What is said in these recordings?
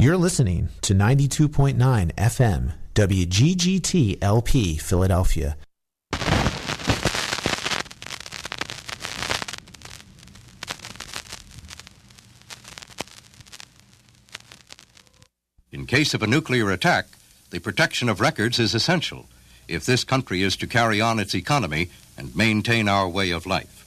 You're listening to 92.9 FM, WGGT LP, Philadelphia. In case of a nuclear attack, the protection of records is essential if this country is to carry on its economy and maintain our way of life.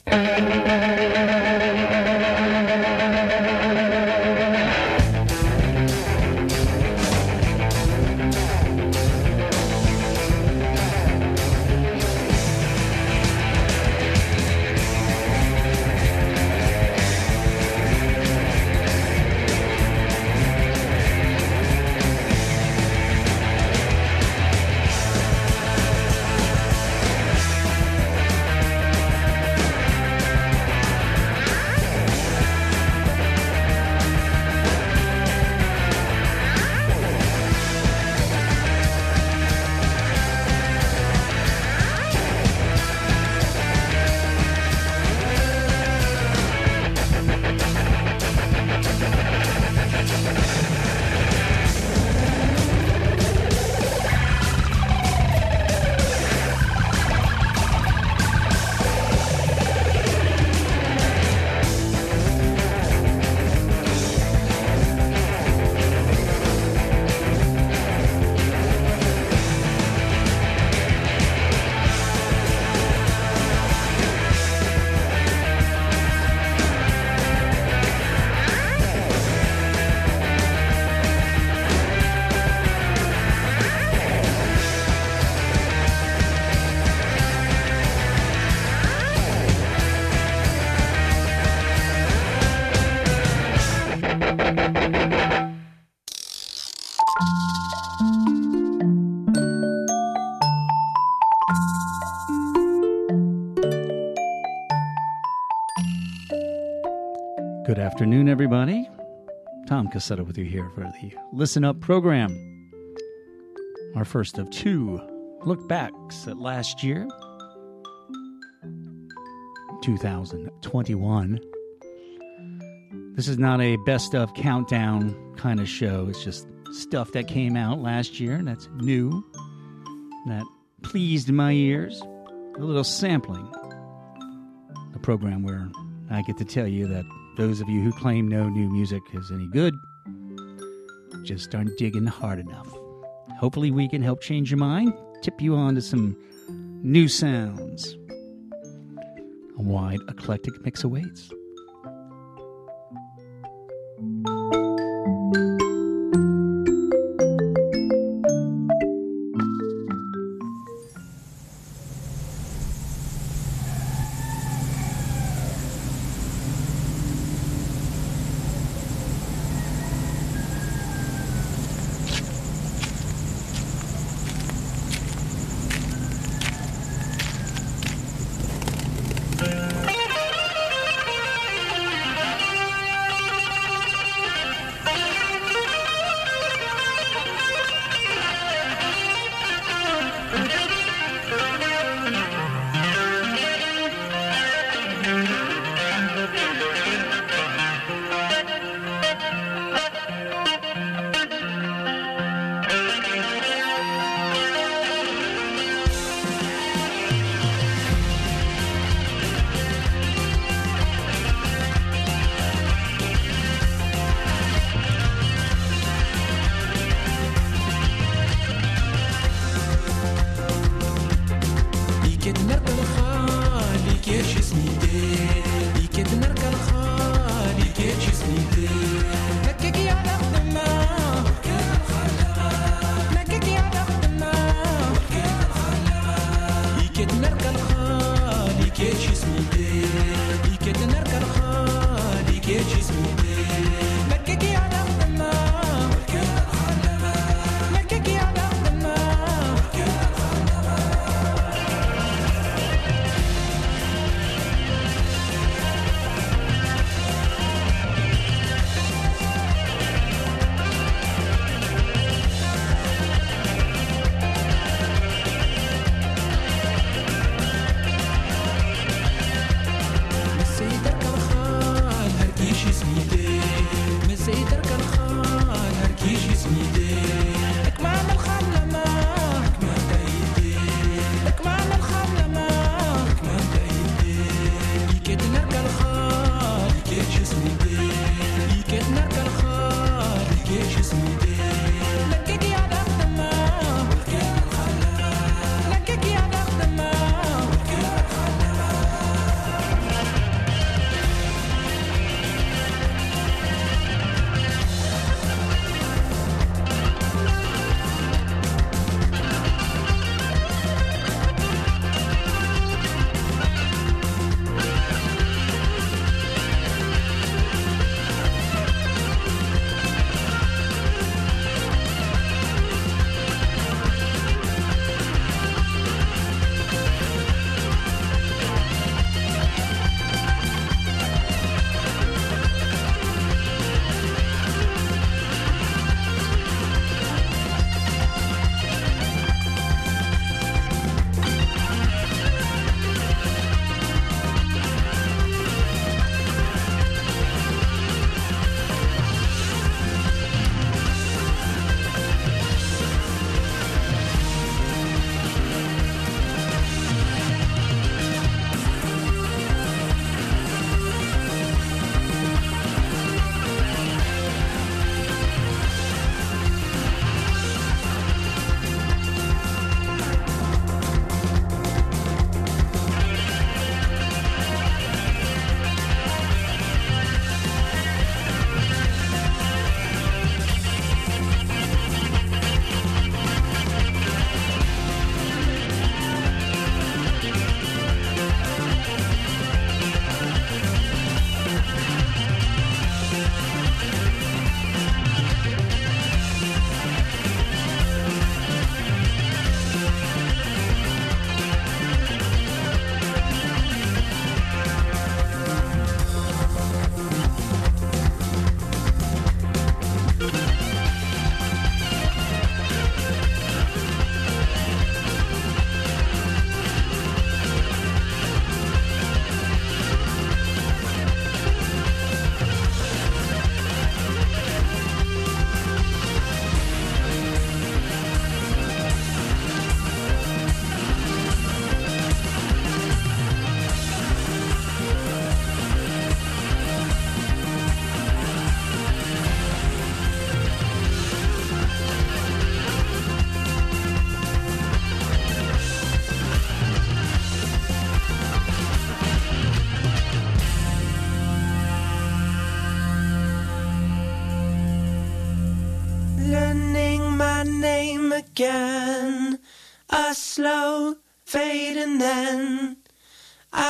Afternoon, everybody. Tom Cassetta with you here for the Listen Up program. Our first of two look backs at last year, 2021. This is not a best of countdown kind of show. It's just stuff that came out last year and that's new, that pleased my ears. A little sampling. A program where I get to tell you that those of you who claim no new music is any good just aren't digging hard enough. Hopefully, we can help change your mind, tip you on to some new sounds. A wide, eclectic mix awaits.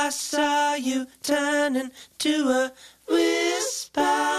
I saw you turning to a whisper.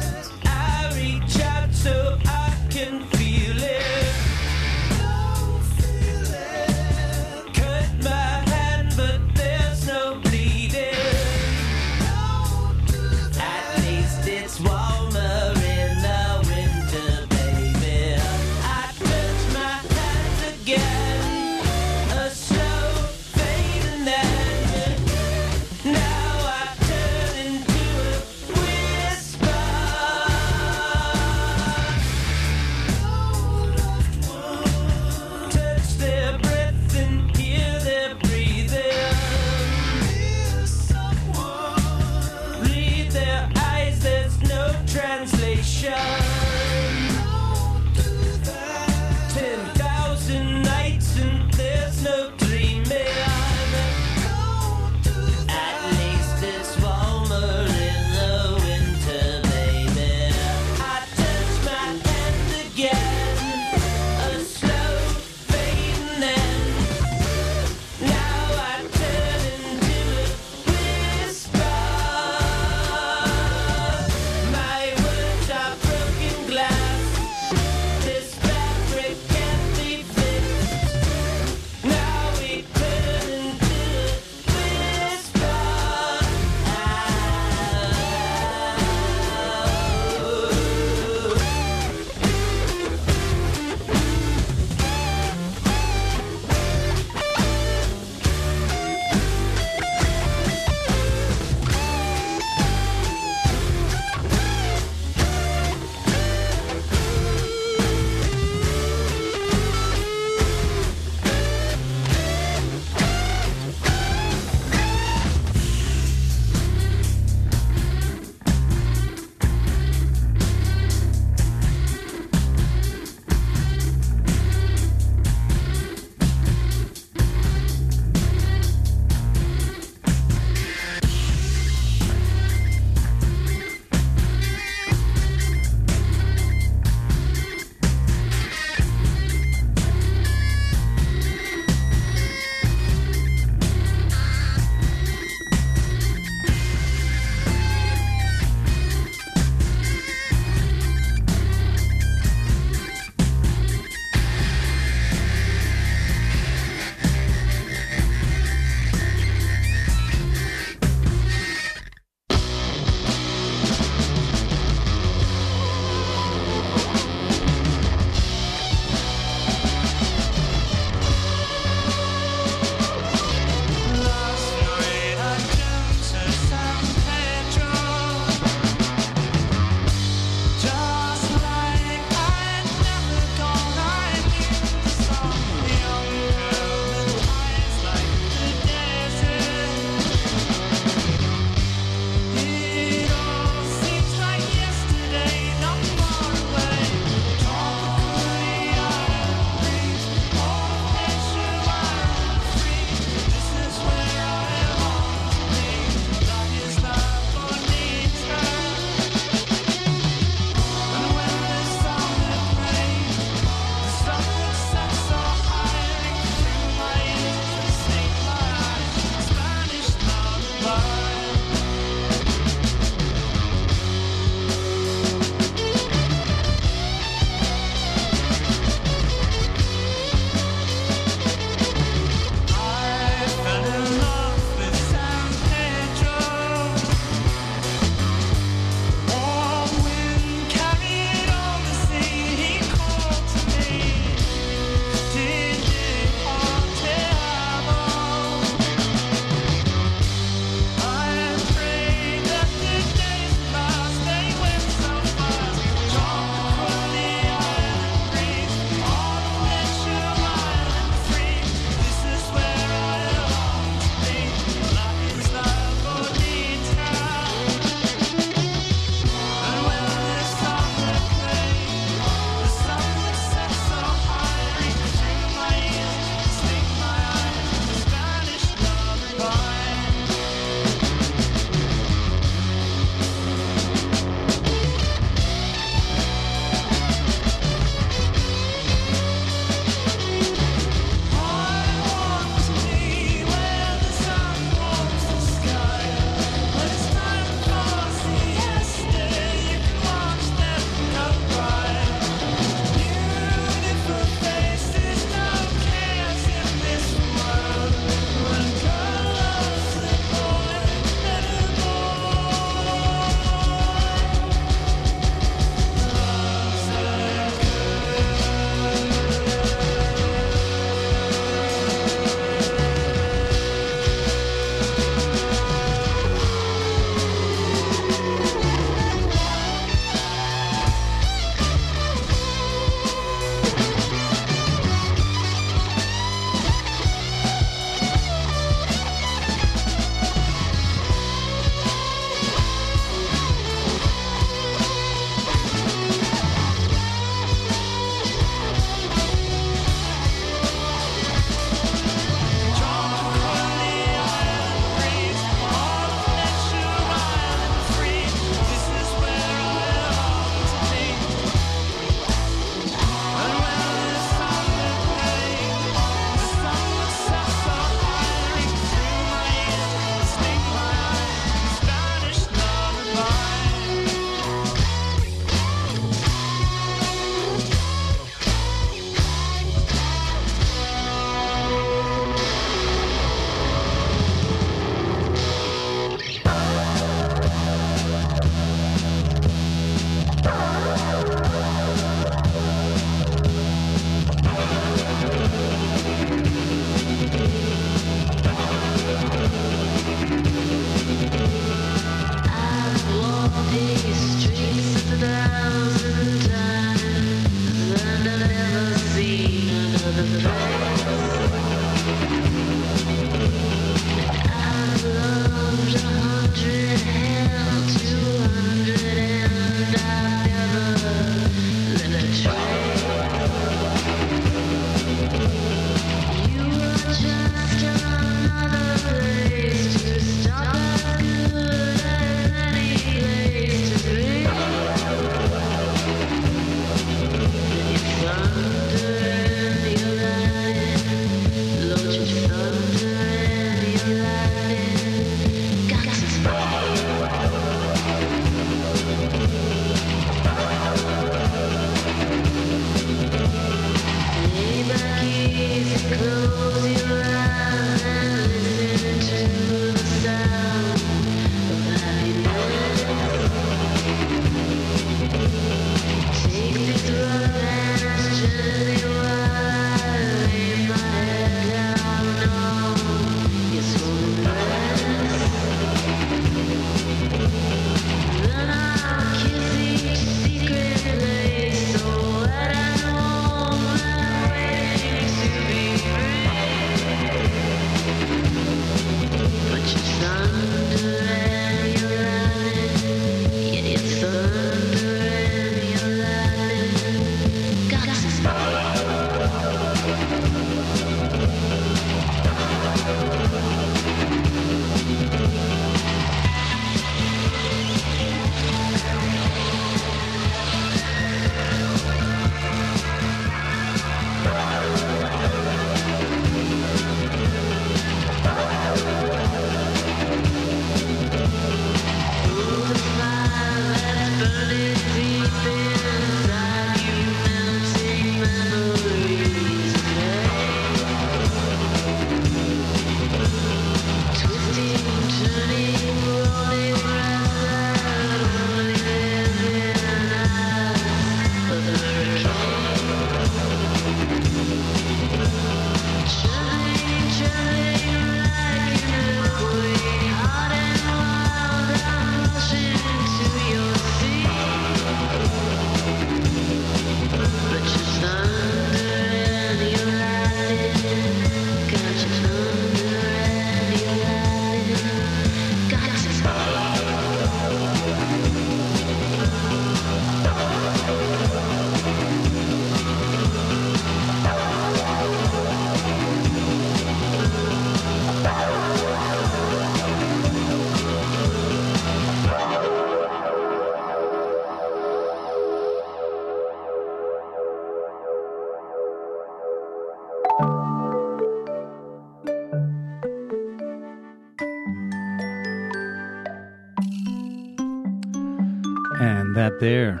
There.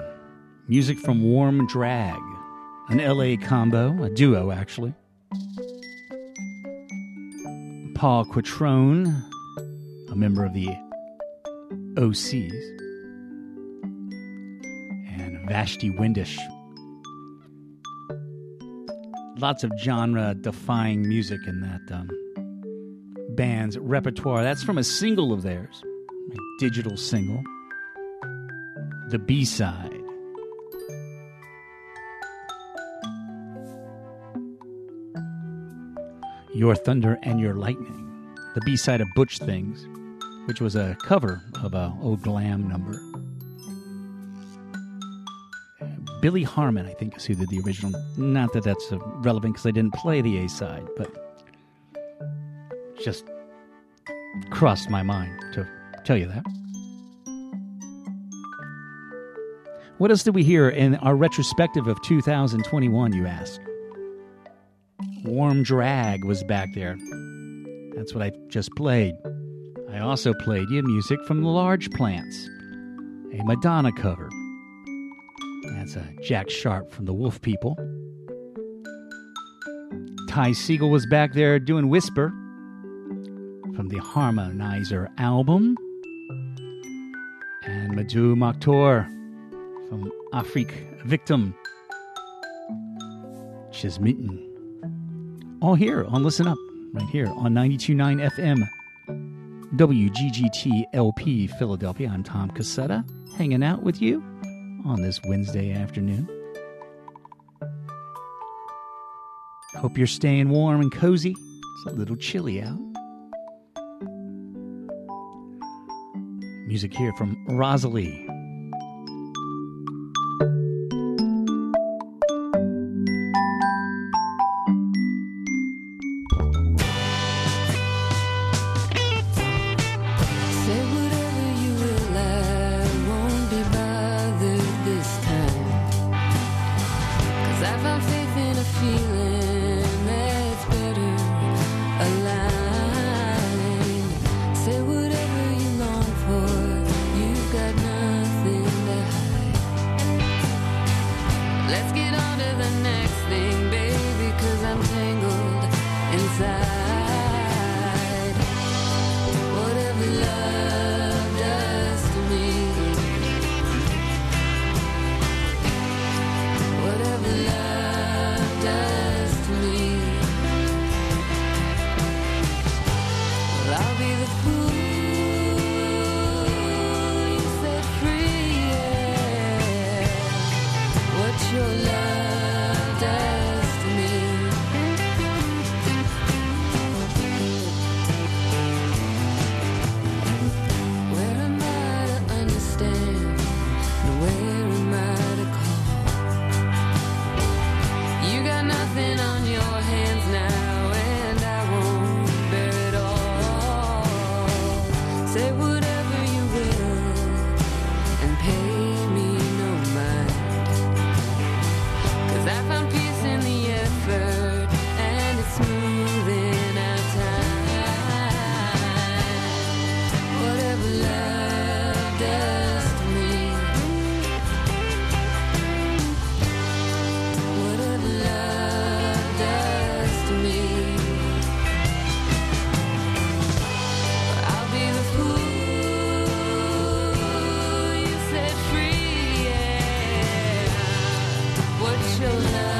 Music from Warm Drag, an LA combo, a duo actually. Paul Quattrone, a member of the OCs, and Vashti Windish. Lots of genre defying music in that um, band's repertoire. That's from a single of theirs, a digital single the B side. Your Thunder and Your Lightning, the B side of Butch Things, which was a cover of a old glam number. Billy Harmon, I think, is who did the original. Not that that's relevant because I didn't play the A side, but just crossed my mind to tell you that. What else did we hear in our retrospective of 2021, you ask? Warm Drag was back there. That's what I just played. I also played you music from the Large Plants, a Madonna cover. That's a Jack Sharp from the Wolf People. Ty Segall was back there doing Whisper from the Harmonizer album. And Mdou Moctar from Afrique Victime. Chismiten. All here on Listen Up, right here on 92.9 FM. WGGT LP Philadelphia. I'm Tom Cassetta, hanging out with you on this Wednesday afternoon. Hope you're staying warm and cozy. It's a little chilly out. Music here from Rosalie. love.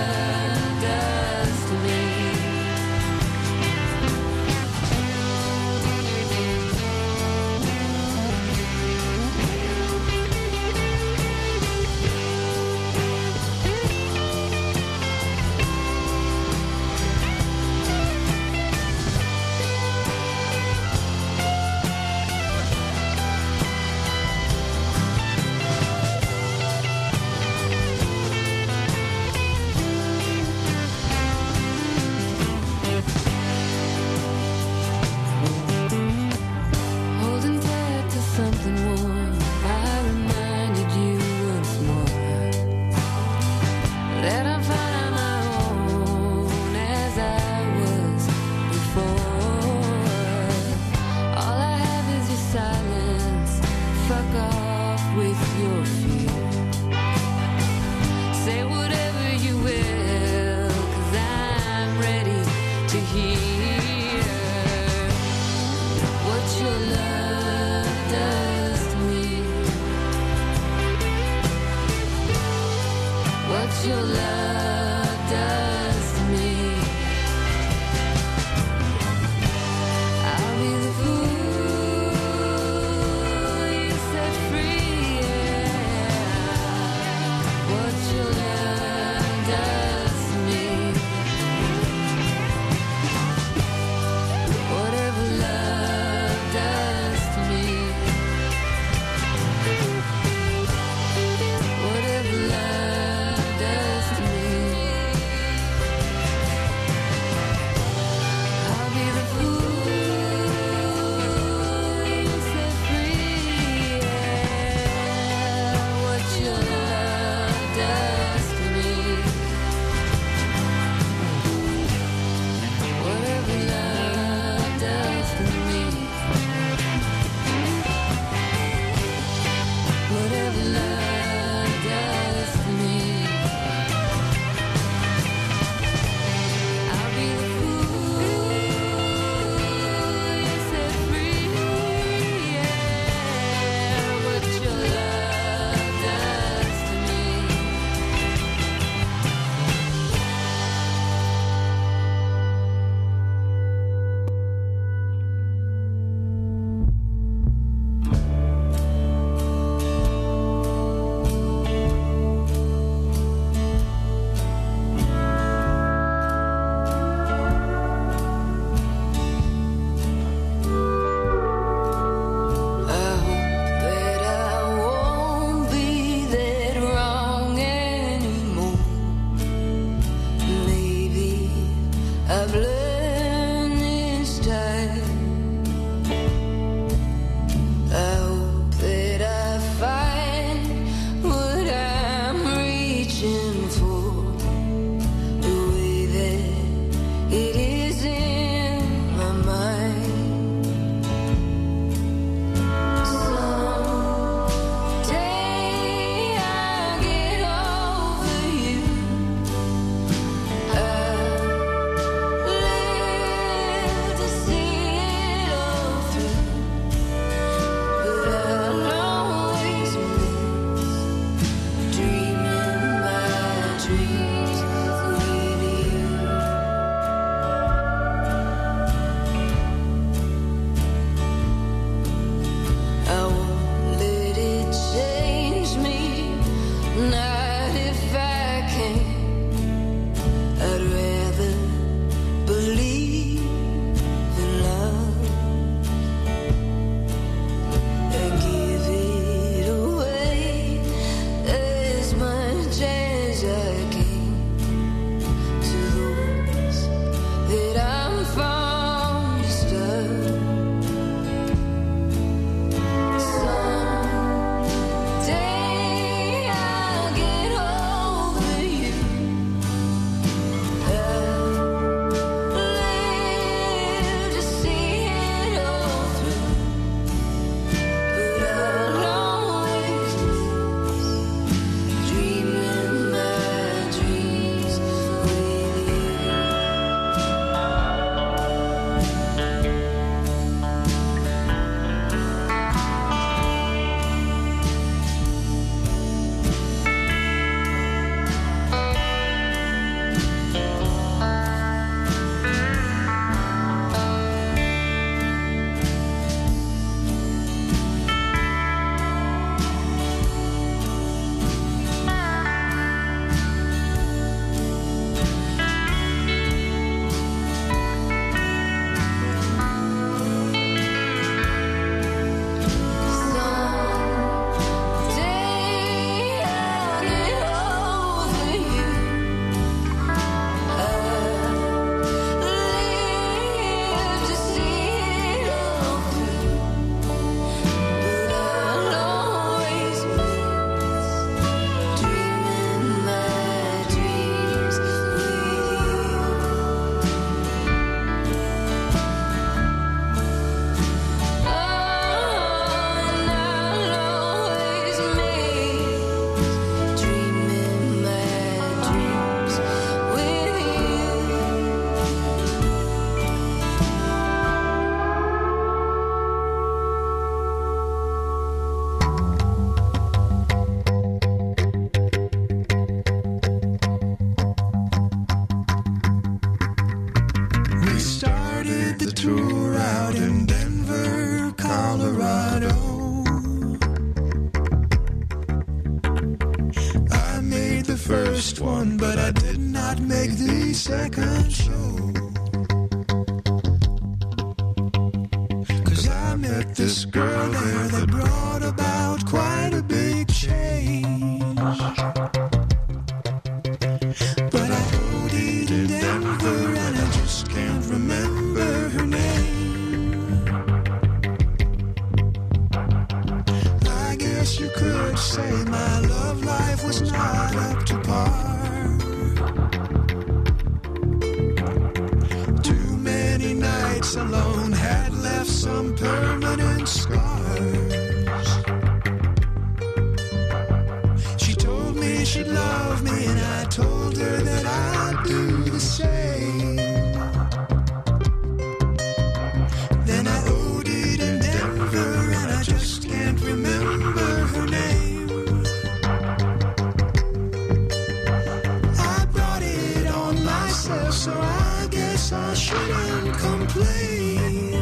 I shouldn't complain.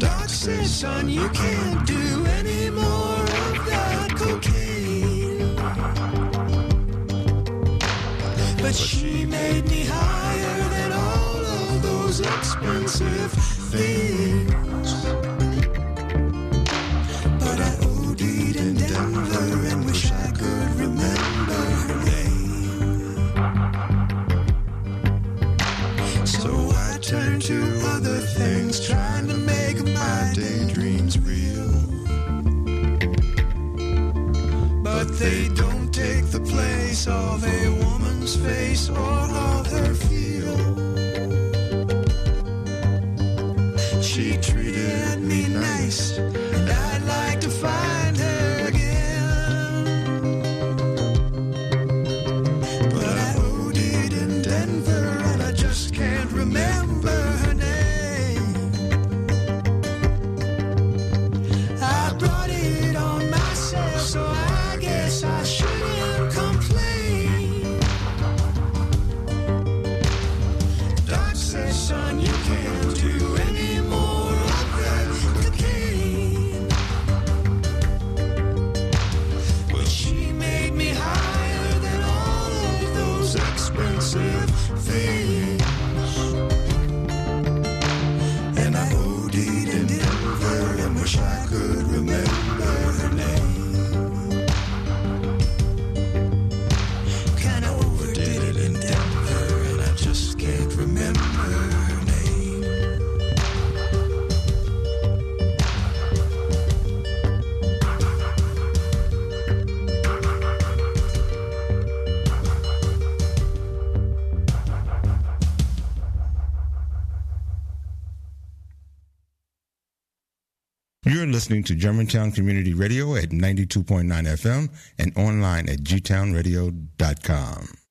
Doc says, son, you can't do any more of that cocaine. But she made me higher than all of those expensive things. so You're listening to Germantown Community Radio at 92.9 FM and online at gtownradio.com.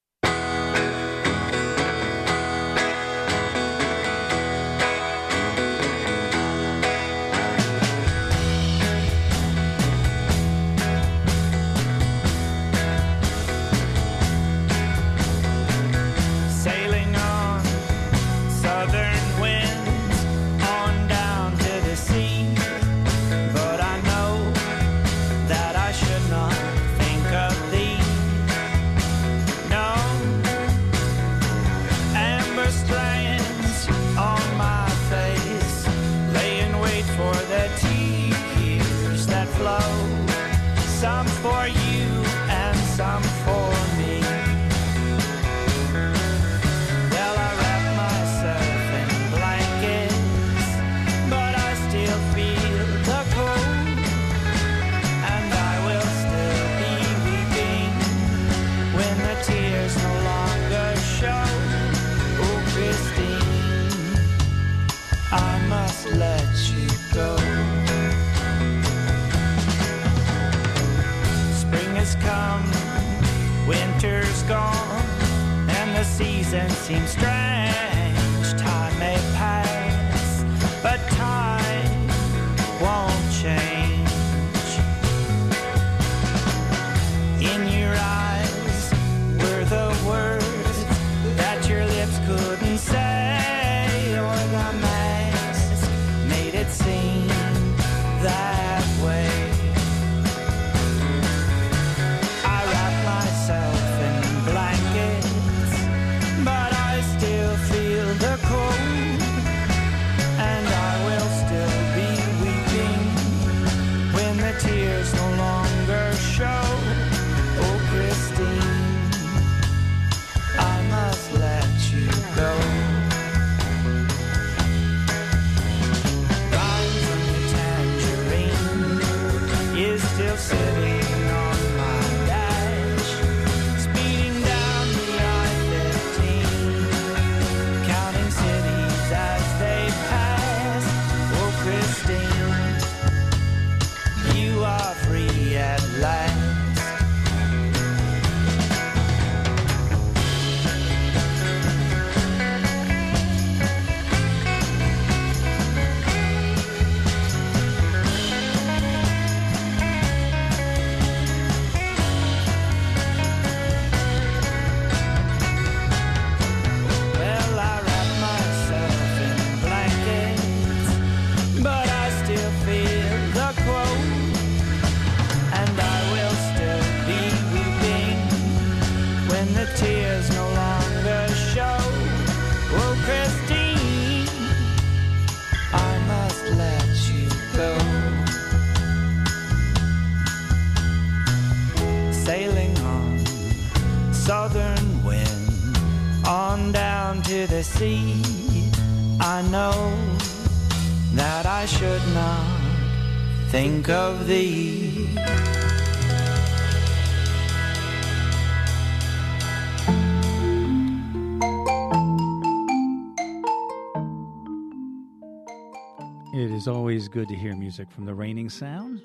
good to hear music from the Reigning Sound.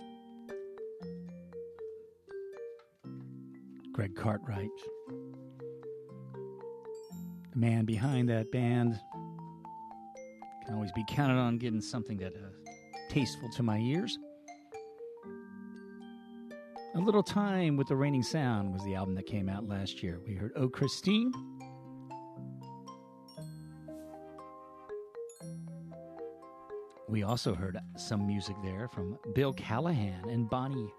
Greg Cartwright, the man behind that band, can always be counted on getting something that uh, tasteful to my ears. A Little Time with the Reigning Sound was the album that came out last year. We heard Oh Christine. We also heard some music there from Bill Callahan and Bonnie,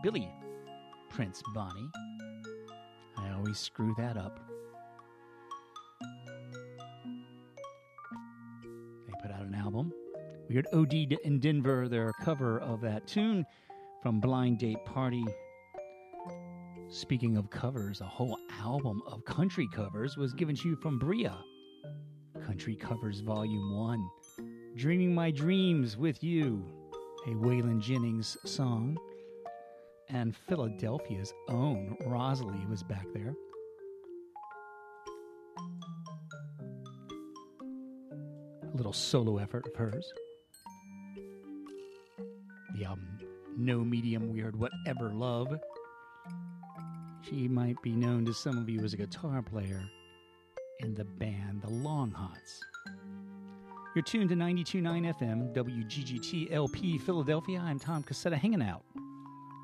Billy Prince Bonnie. I always screw that up. They put out an album. We heard OD in Denver, their cover of that tune from Blind Date Party. Speaking of covers, a whole album of country covers was given to you from Bria. Country Covers Volume 1. Dreaming My Dreams with You, a Waylon Jennings song. And Philadelphia's own Rosali was back there. A little solo effort of hers. The album No Medium Weird Whatever Love. She might be known to some of you as a guitar player in the band The Long Hots. You're tuned to 92.9 FM, WGGT LP Philadelphia. I'm Tom Cassetta hanging out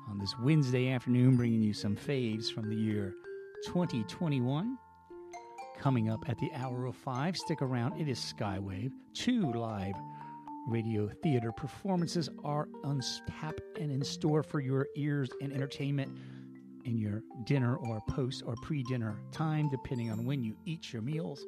on this Wednesday afternoon, bringing you some faves from the year 2021. Coming up at the hour of five, stick around. It is Skywave. Two live radio theater performances are on tap and in store for your ears and entertainment in your dinner or post or pre dinner time, depending on when you eat your meals.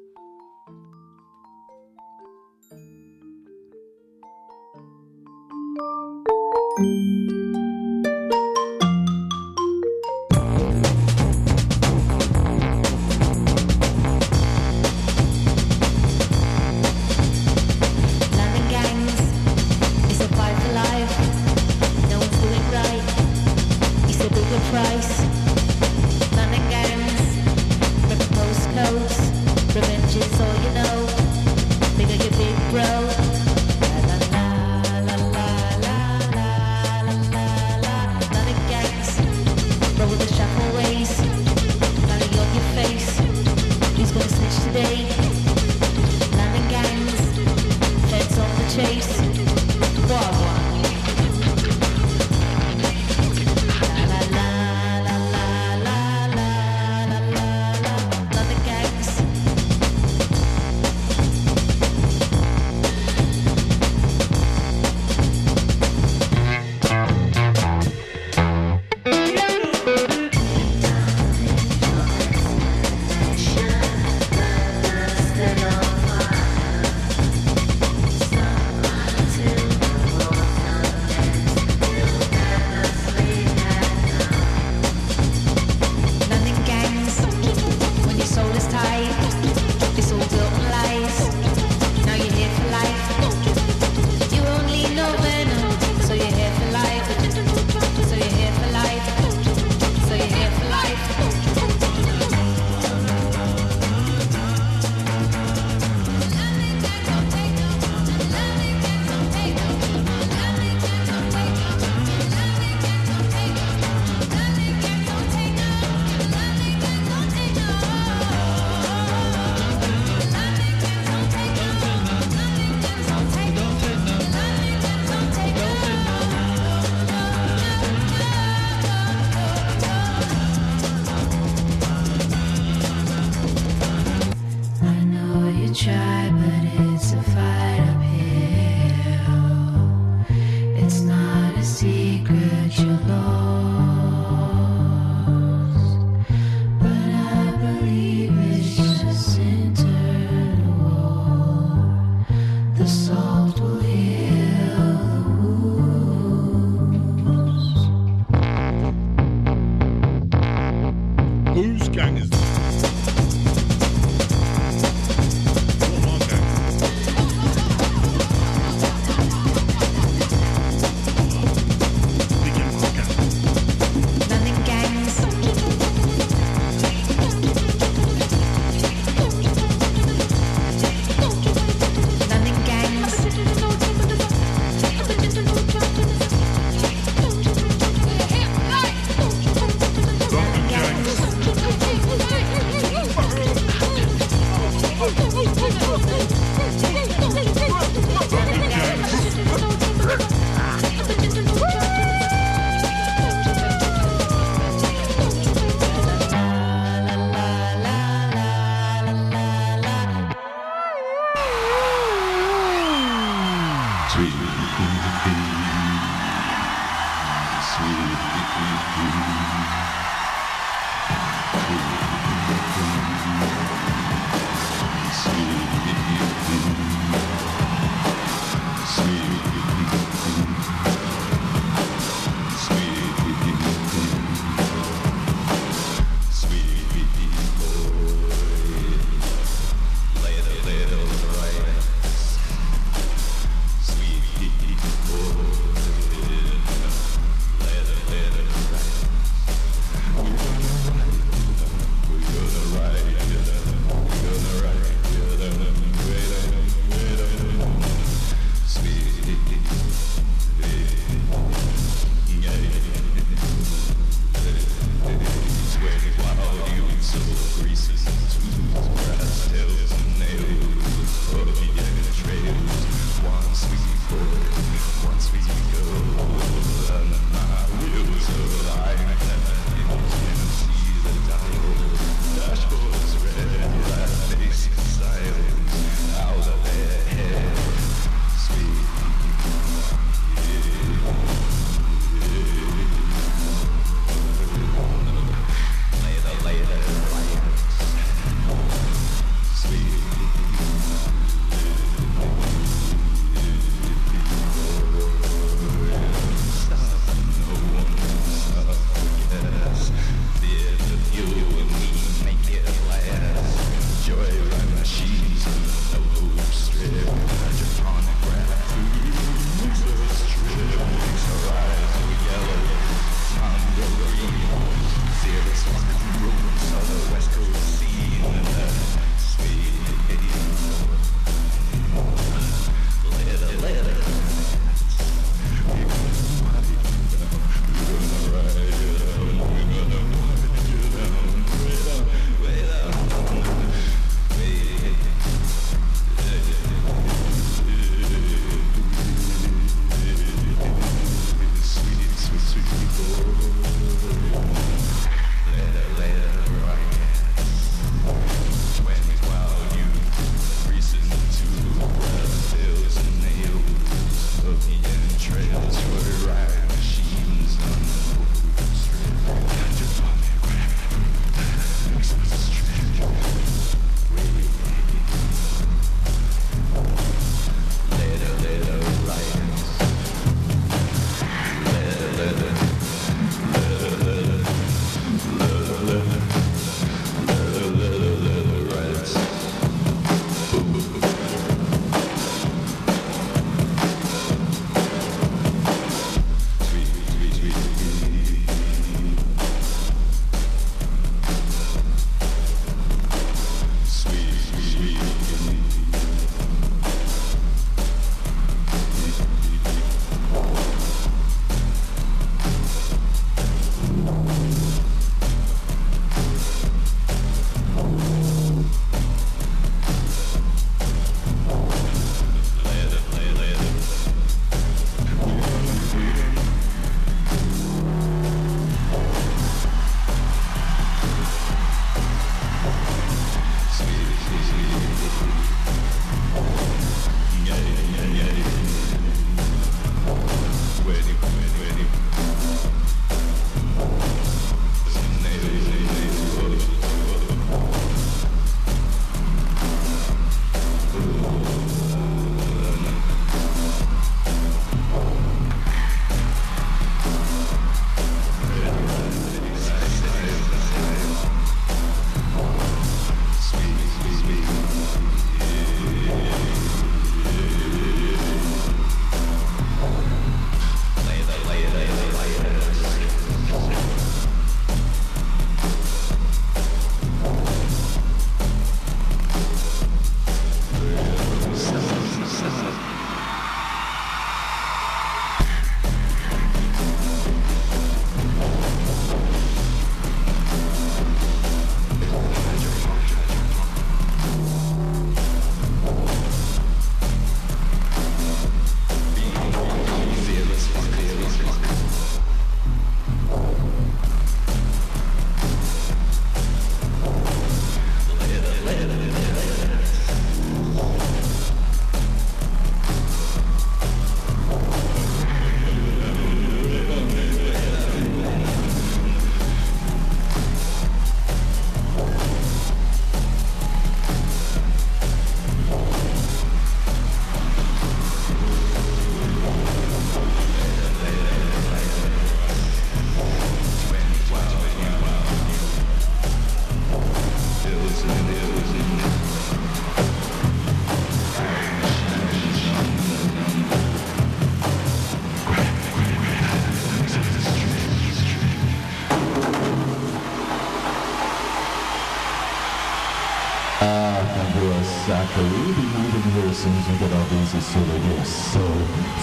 soon as we get our visas to the US. So,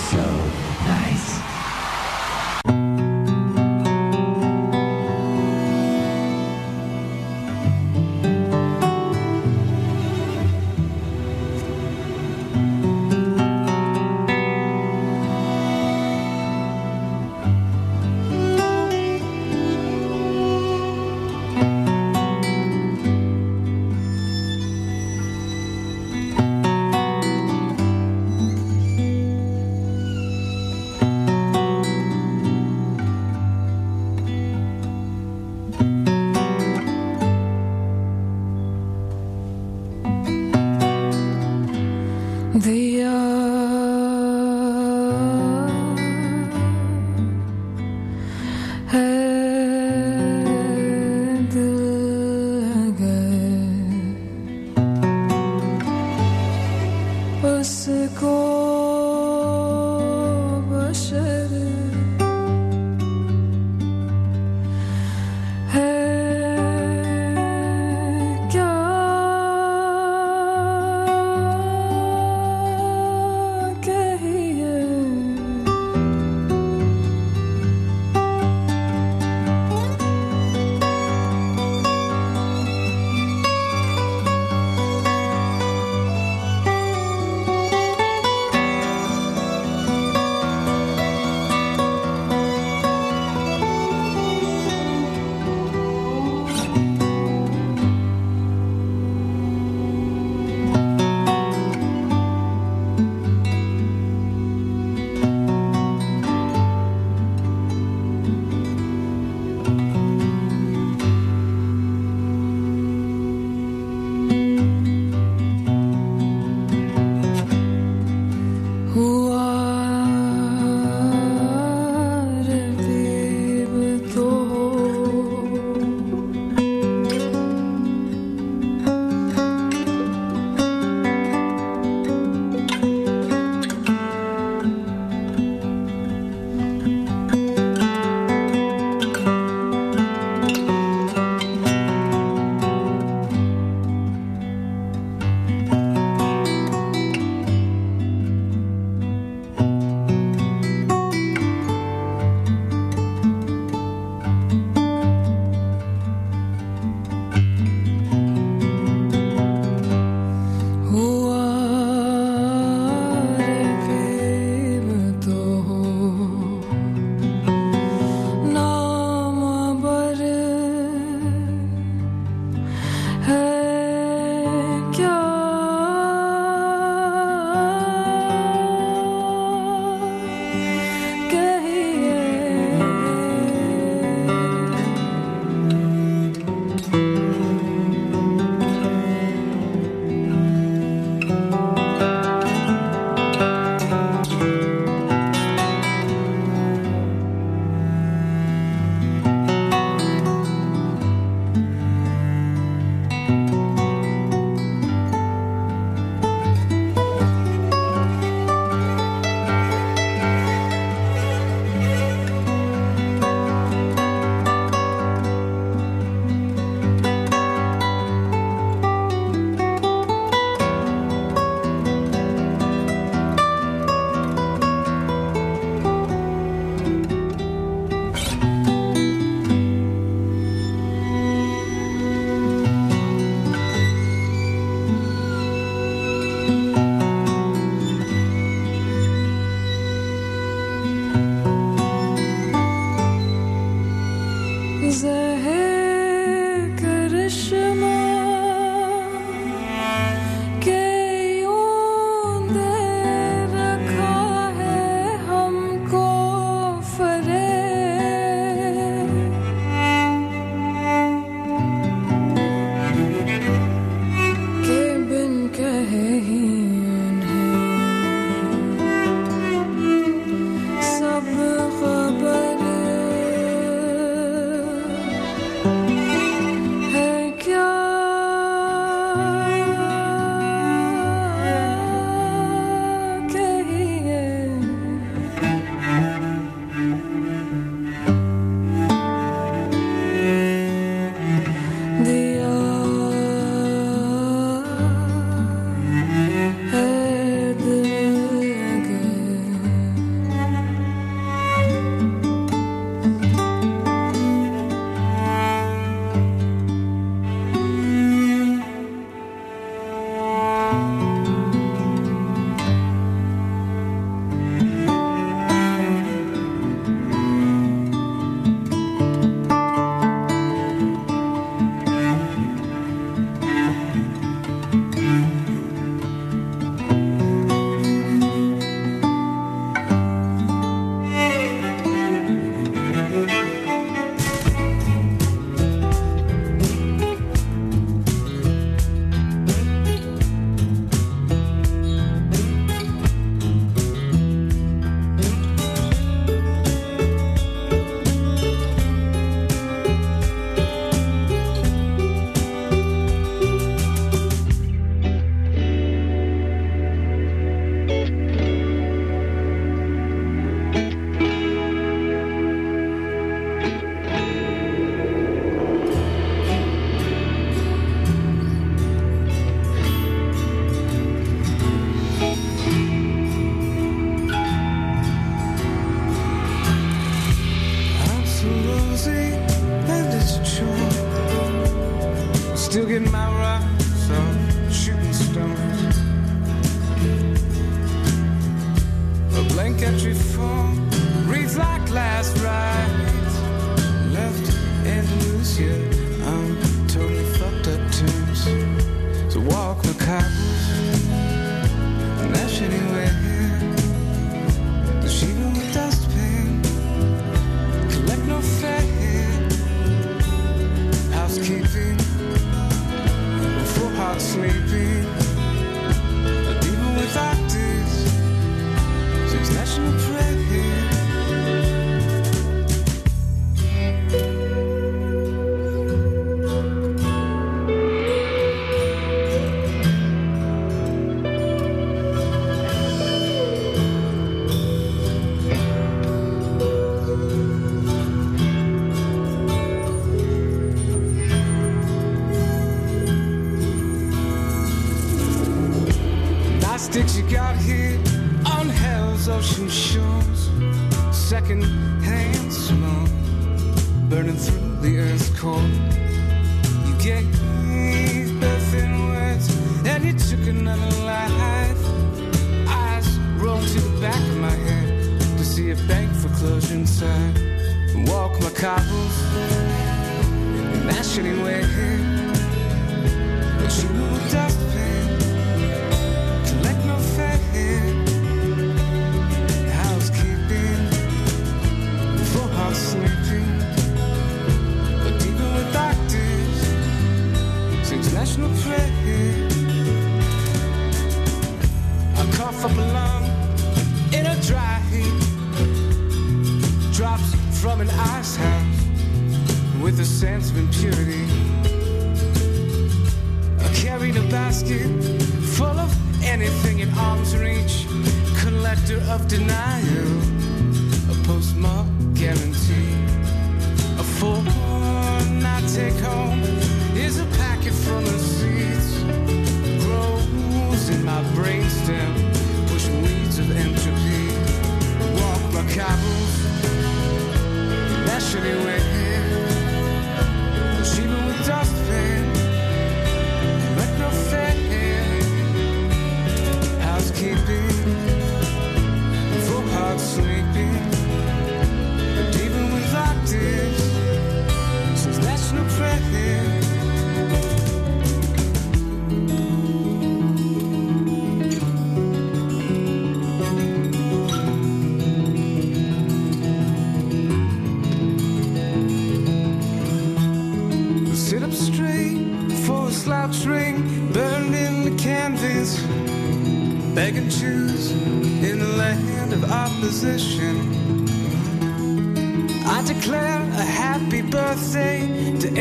so. Ooh.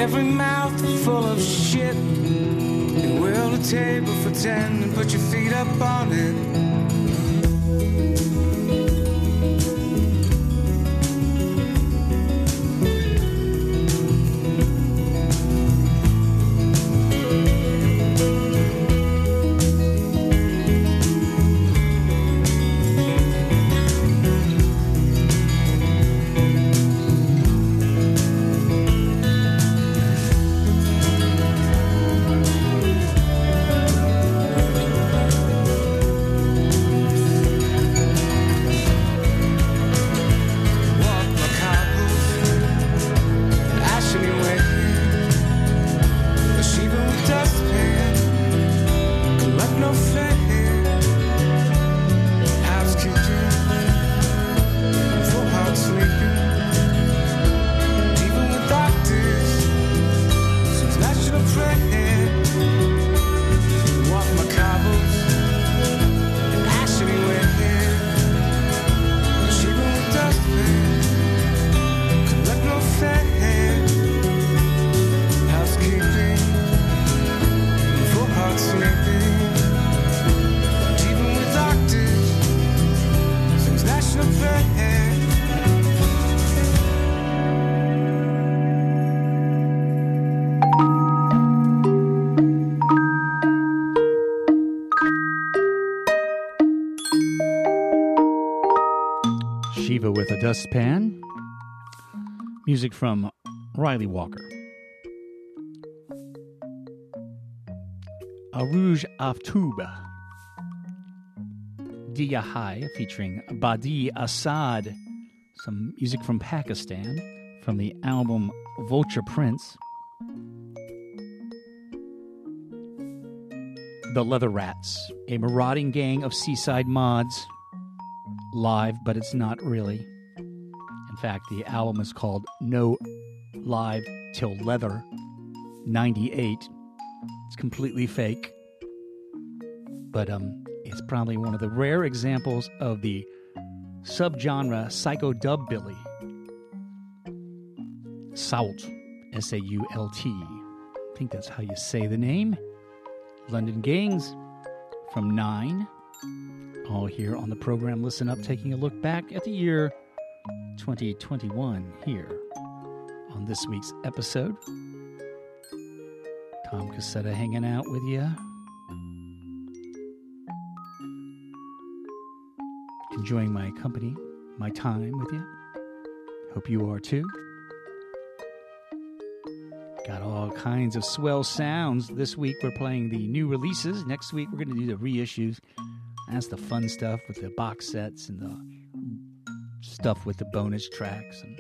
Every mouth full of shit. You will a table for ten and put your feet up on it. dustpan. Music from Ryley Walker. A Rouge of Tube. Diya Hai featuring Badi Assad. Some music from Pakistan from the album Vulture Prince. The Leather Rats, a marauding gang of seaside mods. Live, but it's not really. In fact, the album is called No Live Till Leather 98. It's completely fake. But um it's probably one of the rare examples of the subgenre psycho dub billy. Sault, S A U L T. I think that's how you say the name. London Gangs from 9. All here on the program Listen Up, taking a look back at the year 2021 here on this week's episode. Tom Cassetta hanging out with you. Enjoying my company, my time with you. Hope you are too. Got all kinds of swell sounds. This week we're playing the new releases. Next week we're going to do the reissues. That's the fun stuff with the box sets and the stuff with the bonus tracks and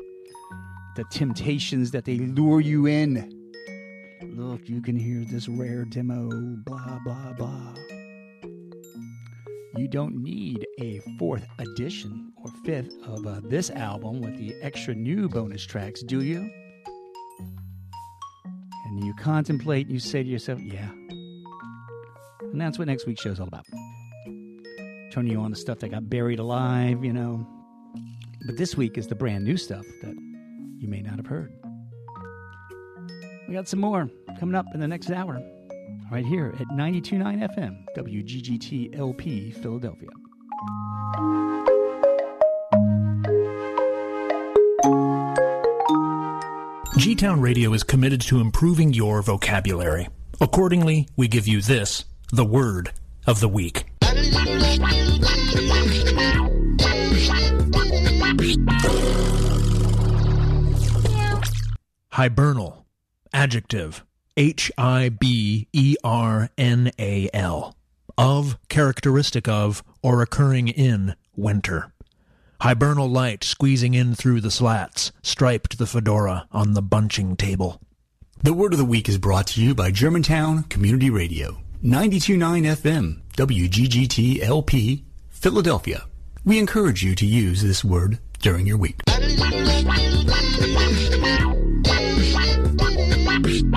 the temptations that they lure you in. Look, you can hear this rare demo, blah, blah, blah. You don't need a fourth edition or fifth of uh, this album with the extra new bonus tracks, do you? And you contemplate and you say to yourself, yeah. And that's what next week's show is all about. Turning you on to stuff that got buried alive, you know. But this week is the brand new stuff that you may not have heard. We got some more coming up in the next hour, right here at 92.9 FM, WGGT LP, Philadelphia. G Town Radio is committed to improving your vocabulary. Accordingly, we give you this, the word of the week. Hibernal. Adjective. H I B E R N A L. Of, characteristic of, or occurring in winter. Hibernal light squeezing in through the slats, striped the fedora on the bunching table. The word of the week is brought to you by Germantown Community Radio, 929 FM, WGGT LP, Philadelphia. We encourage you to use this word during your week. Psst.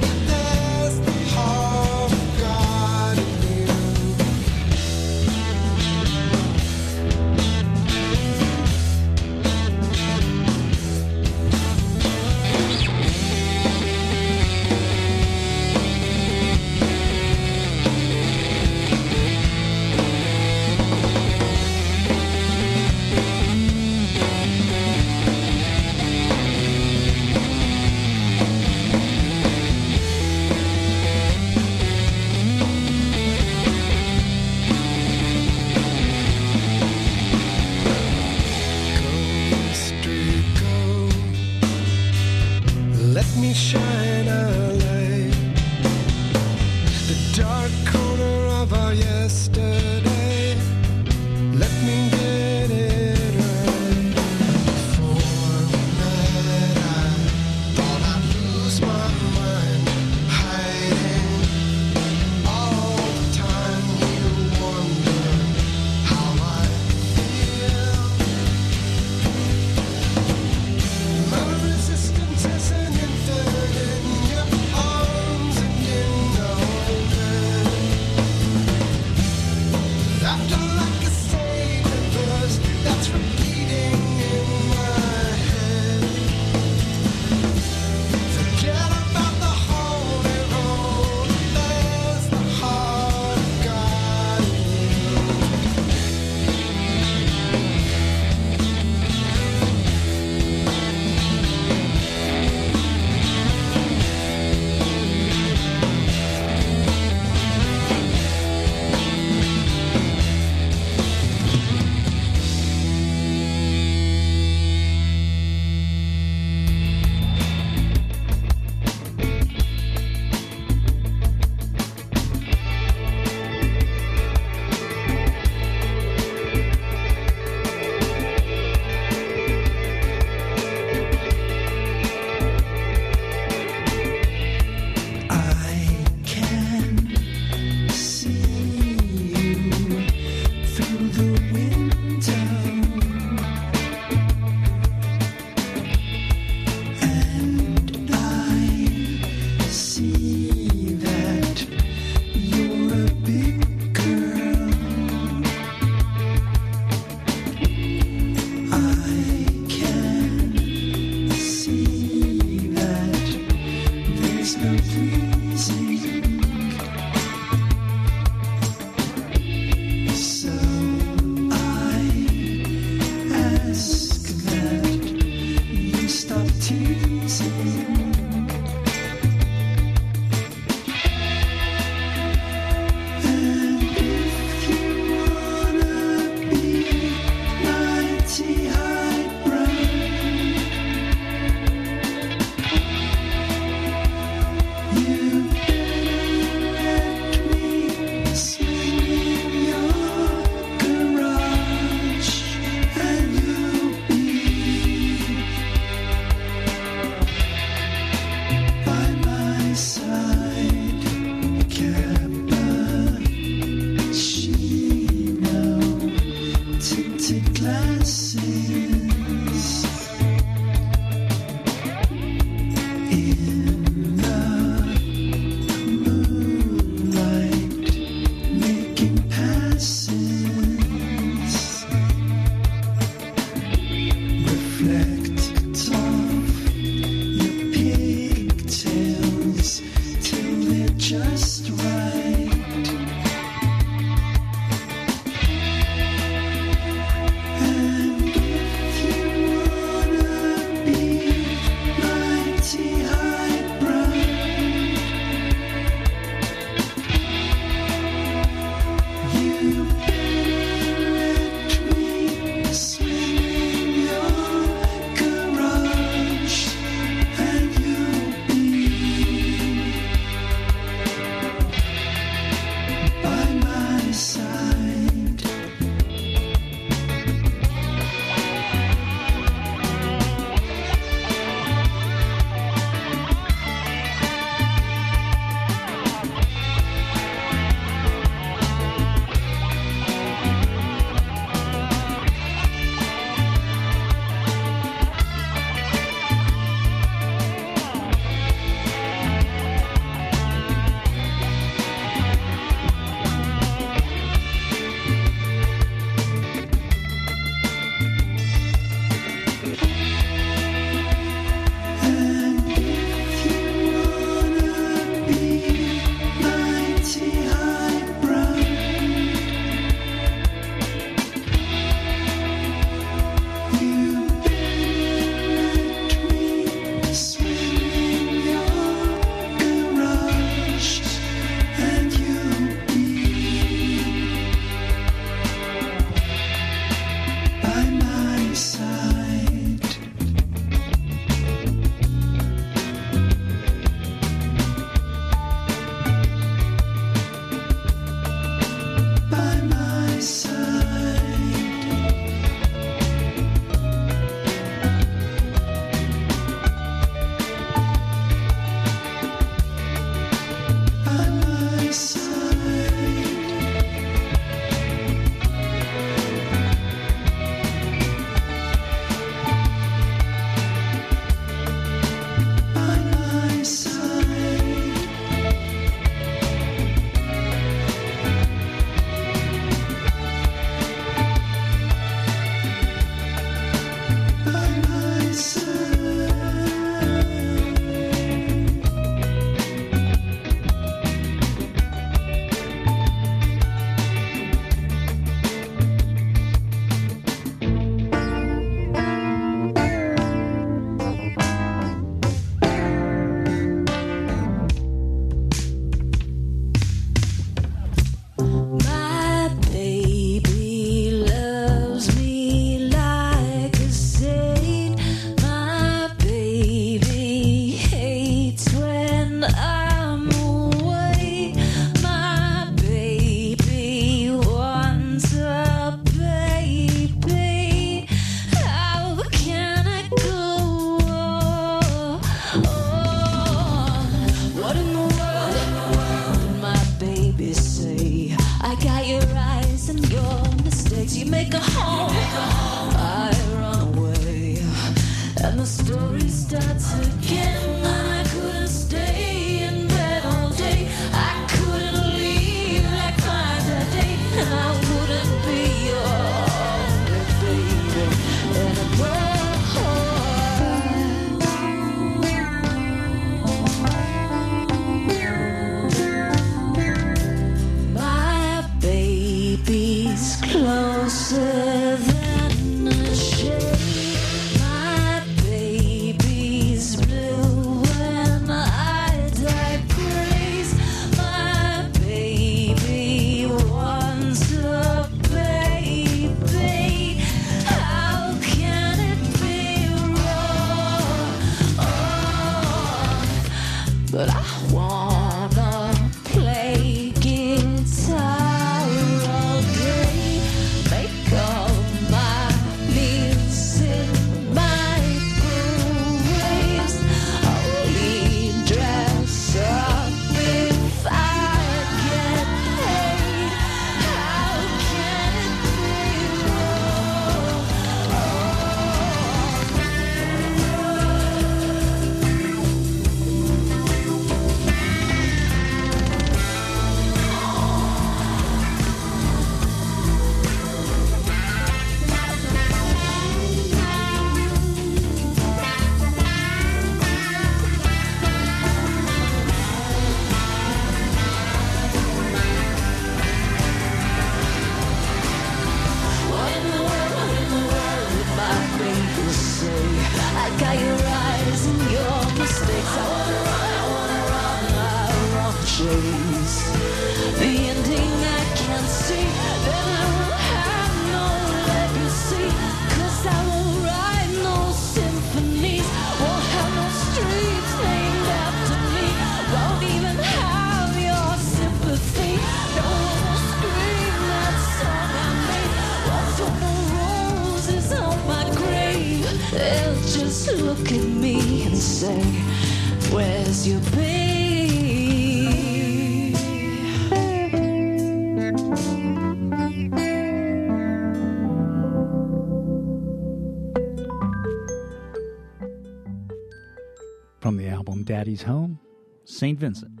St. Vincent.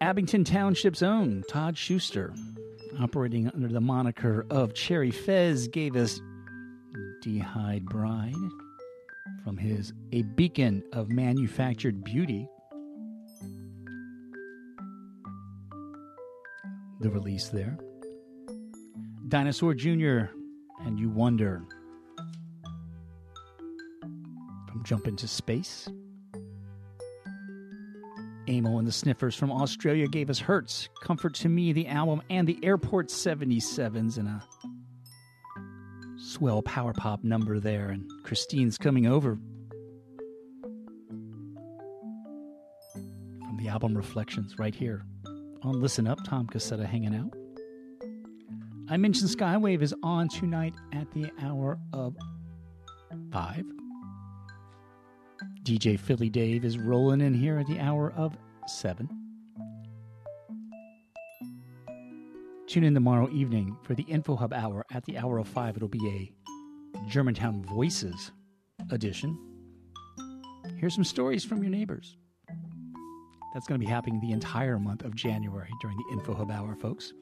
Abington Township's own Todd Schuster, operating under the moniker of Cherry Fez, gave us D'Hide Bride from his A Beacon of Manufactured Beauty. The release there. Dinosaur Jr. and You Wonder from Jump into Space. Amyl and the Sniffers from Australia gave us Hertz, Comfort to Me, the album, and the Airport 77s in a swell power pop number there. And Christine's coming over from the album Reflections right here on Listen Up. Tom Cassetta hanging out. I mentioned Skywave is on tonight at the hour of 5. DJ Philly Dave is rolling in here at the hour of 7. Tune in tomorrow evening for the Info Hub hour at the hour of 5. It'll be a Germantown Voices edition. Here's some stories from your neighbors. That's going to be happening the entire month of January during the Info Hub hour, folks.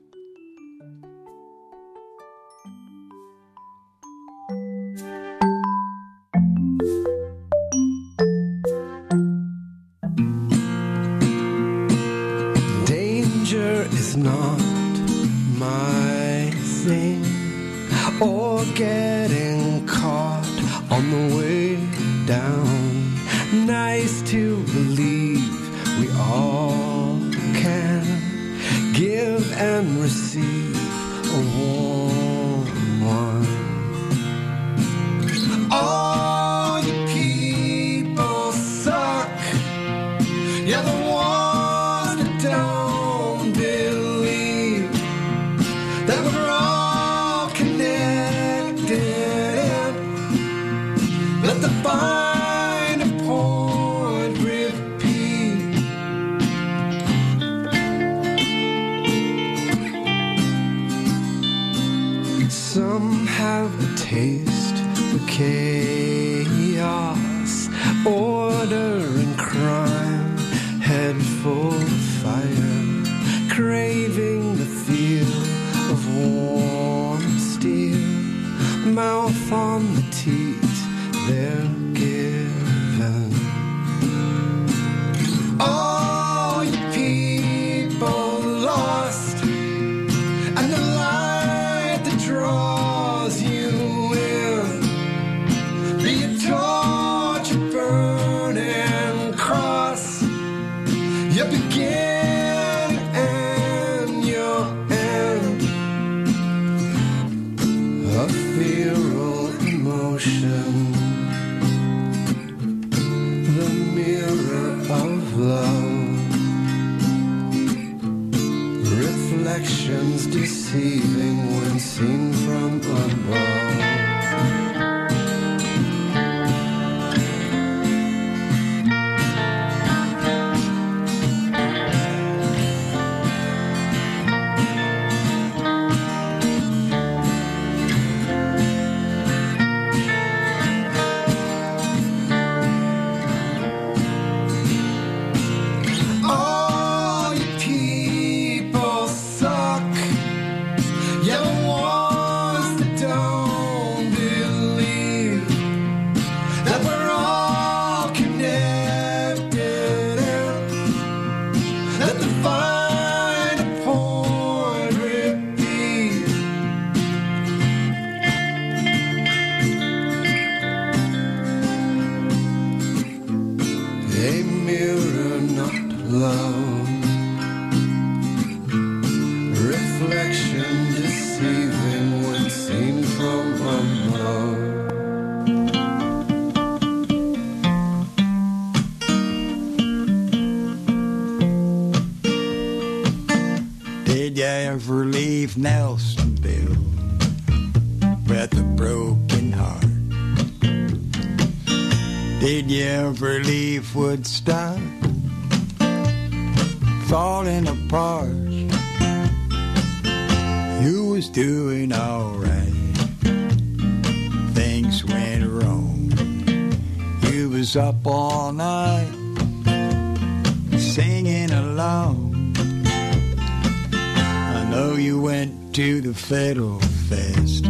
You went to the Fiddle Fest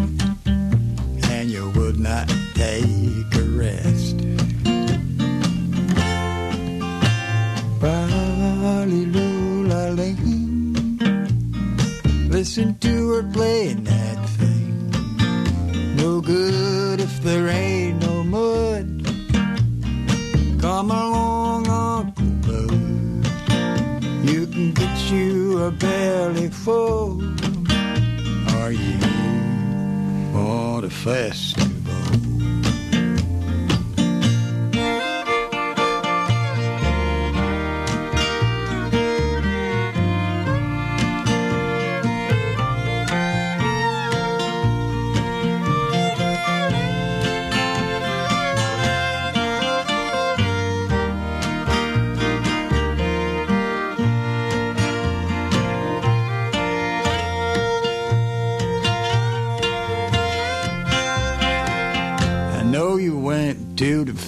and you would not take a rest. Listen to her playing that thing. No good if there ain't no mud. Come along, Uncle Bud. You can get you a belly full. Are you for the festival?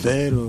To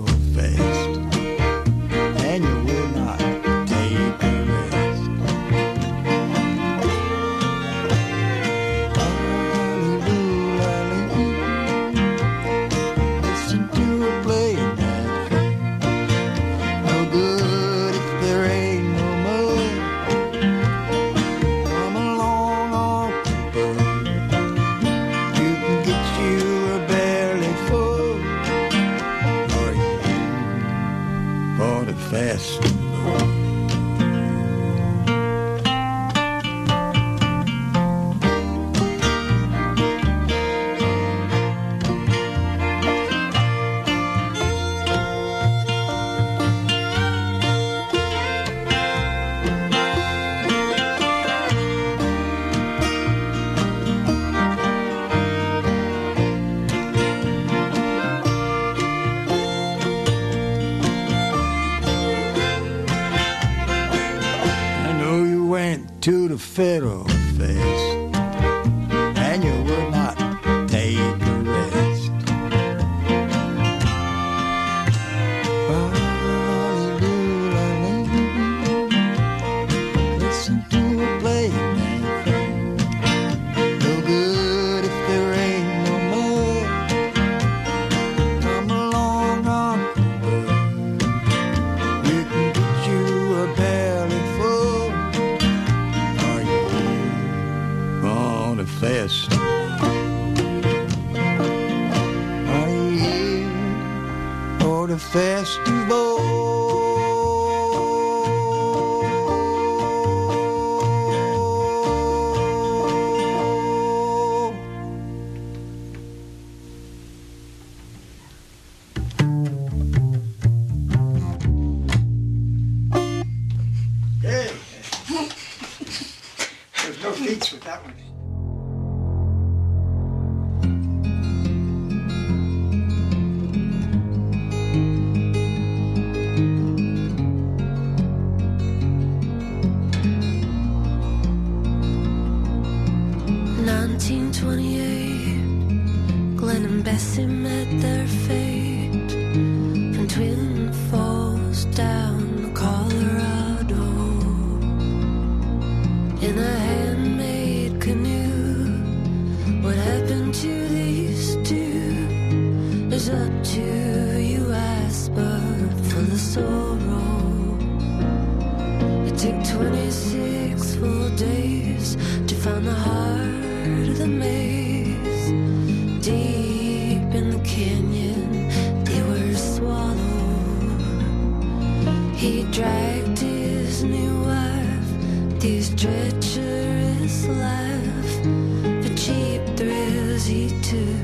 to up to you, but for the sorrow. It took 26 full days to find the heart of the maze. Deep in the canyon, they were swallowed. He dragged his new wife, These treacherous life for cheap thrills he took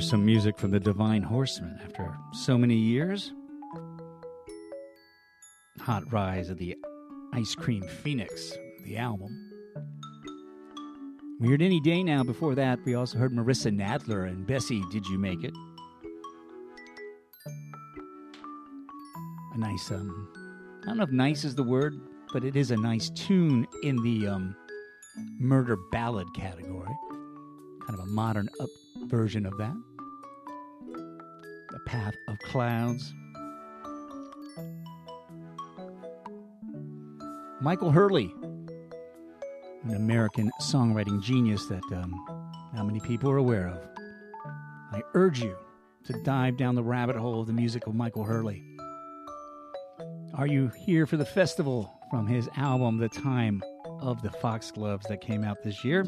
some music from the Divine Horsemen after so many years. Hot Rise of the Ice Cream Phoenix, the album. We heard Any Day Now before that. We also heard Marissa Nadler and Bessie, Did You Make It? A nice, um, I don't know if nice is the word, but it is a nice tune in the um, murder ballad category. Kind of a modern up version of that. The Path of Clouds. Michael Hurley, an American songwriting genius that um, not many people are aware of. I urge you to dive down the rabbit hole of the music of Michael Hurley. Are you here for the festival from his album, The Time of the Foxgloves, that came out this year?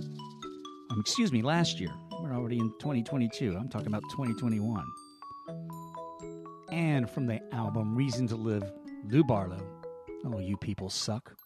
Um, excuse me, last year. We're already in 2022. I'm talking about 2021. And from the album Reason to Live, Lou Barlow. Oh, you people suck.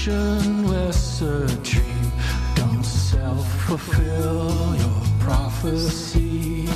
motionless a dream. Don't self fulfill your prophecy.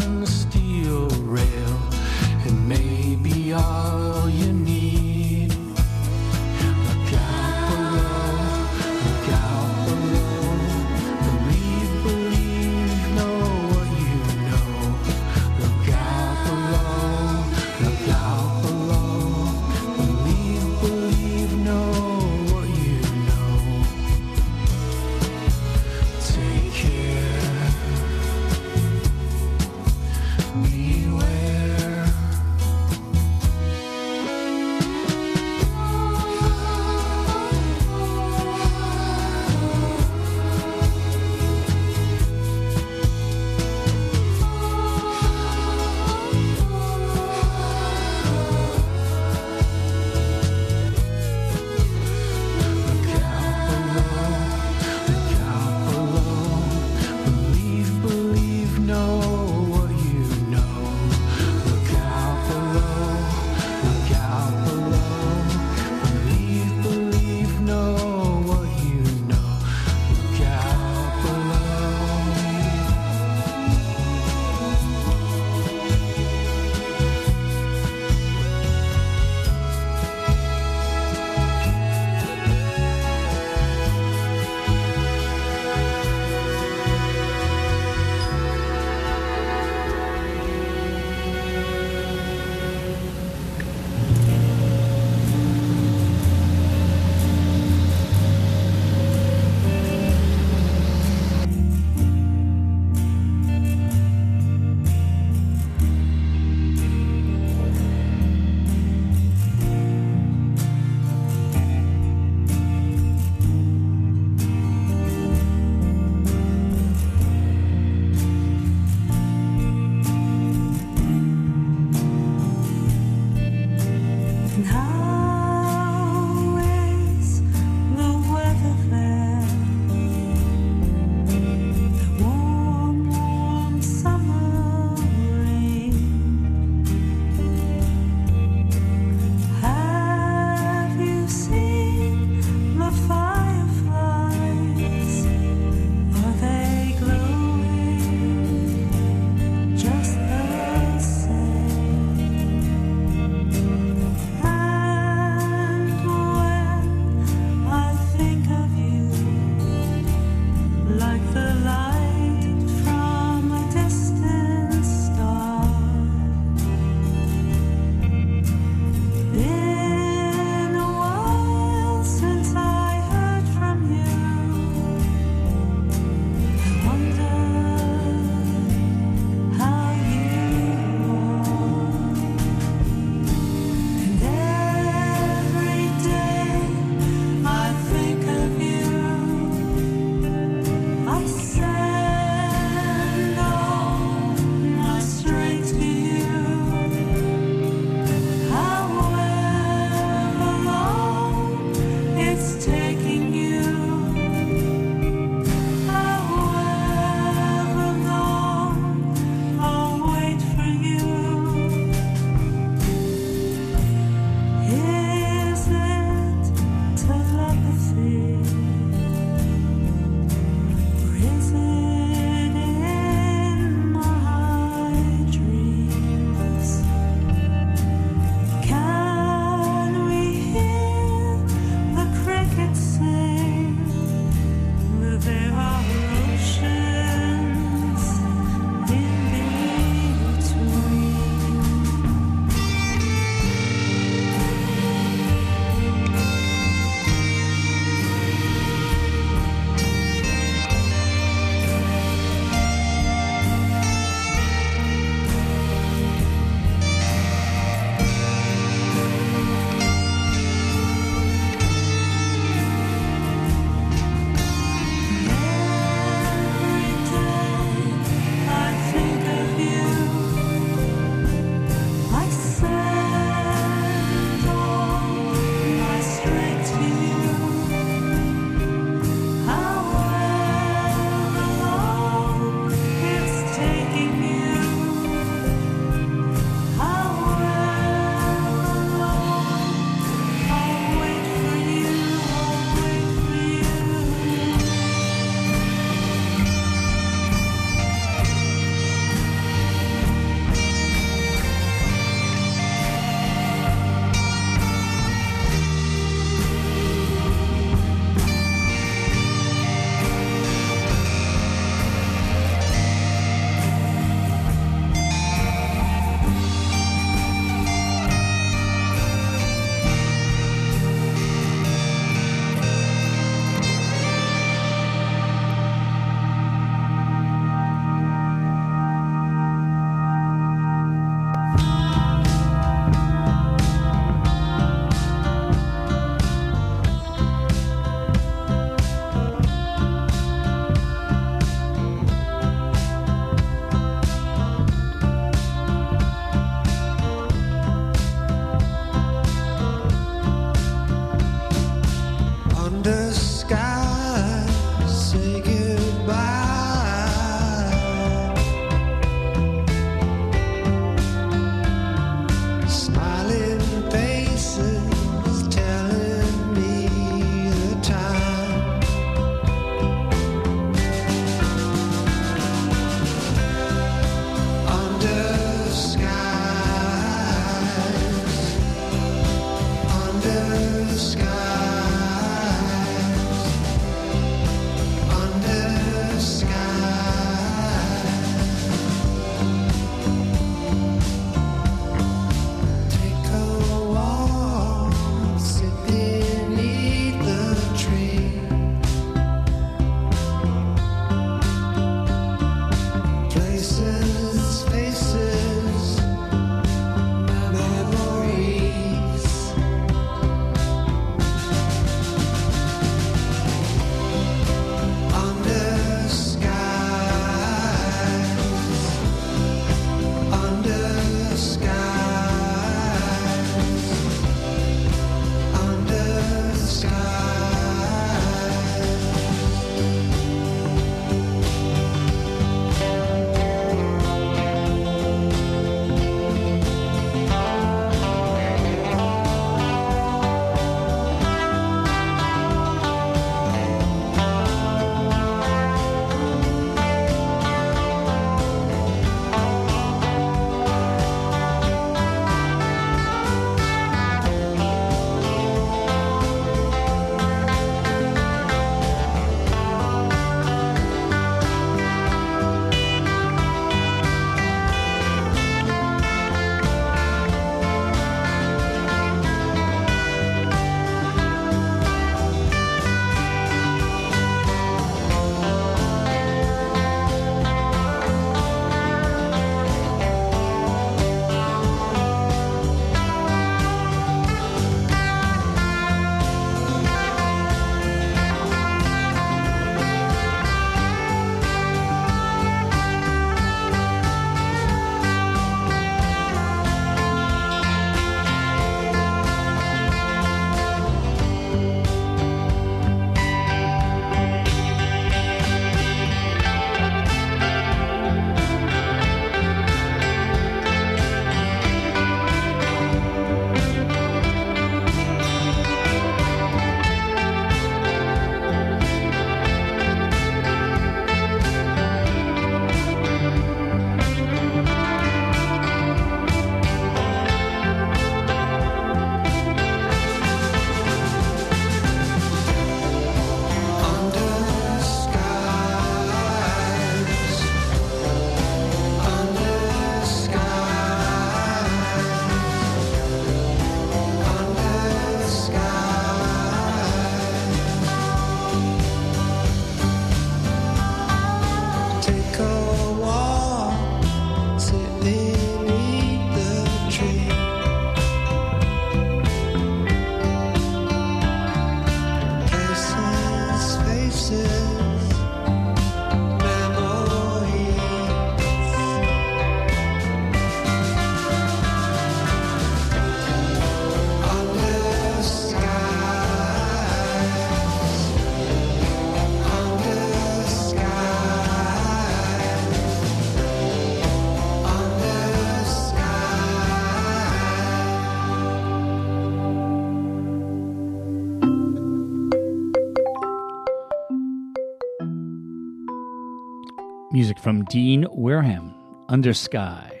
From Dean Wareham, Under Sky.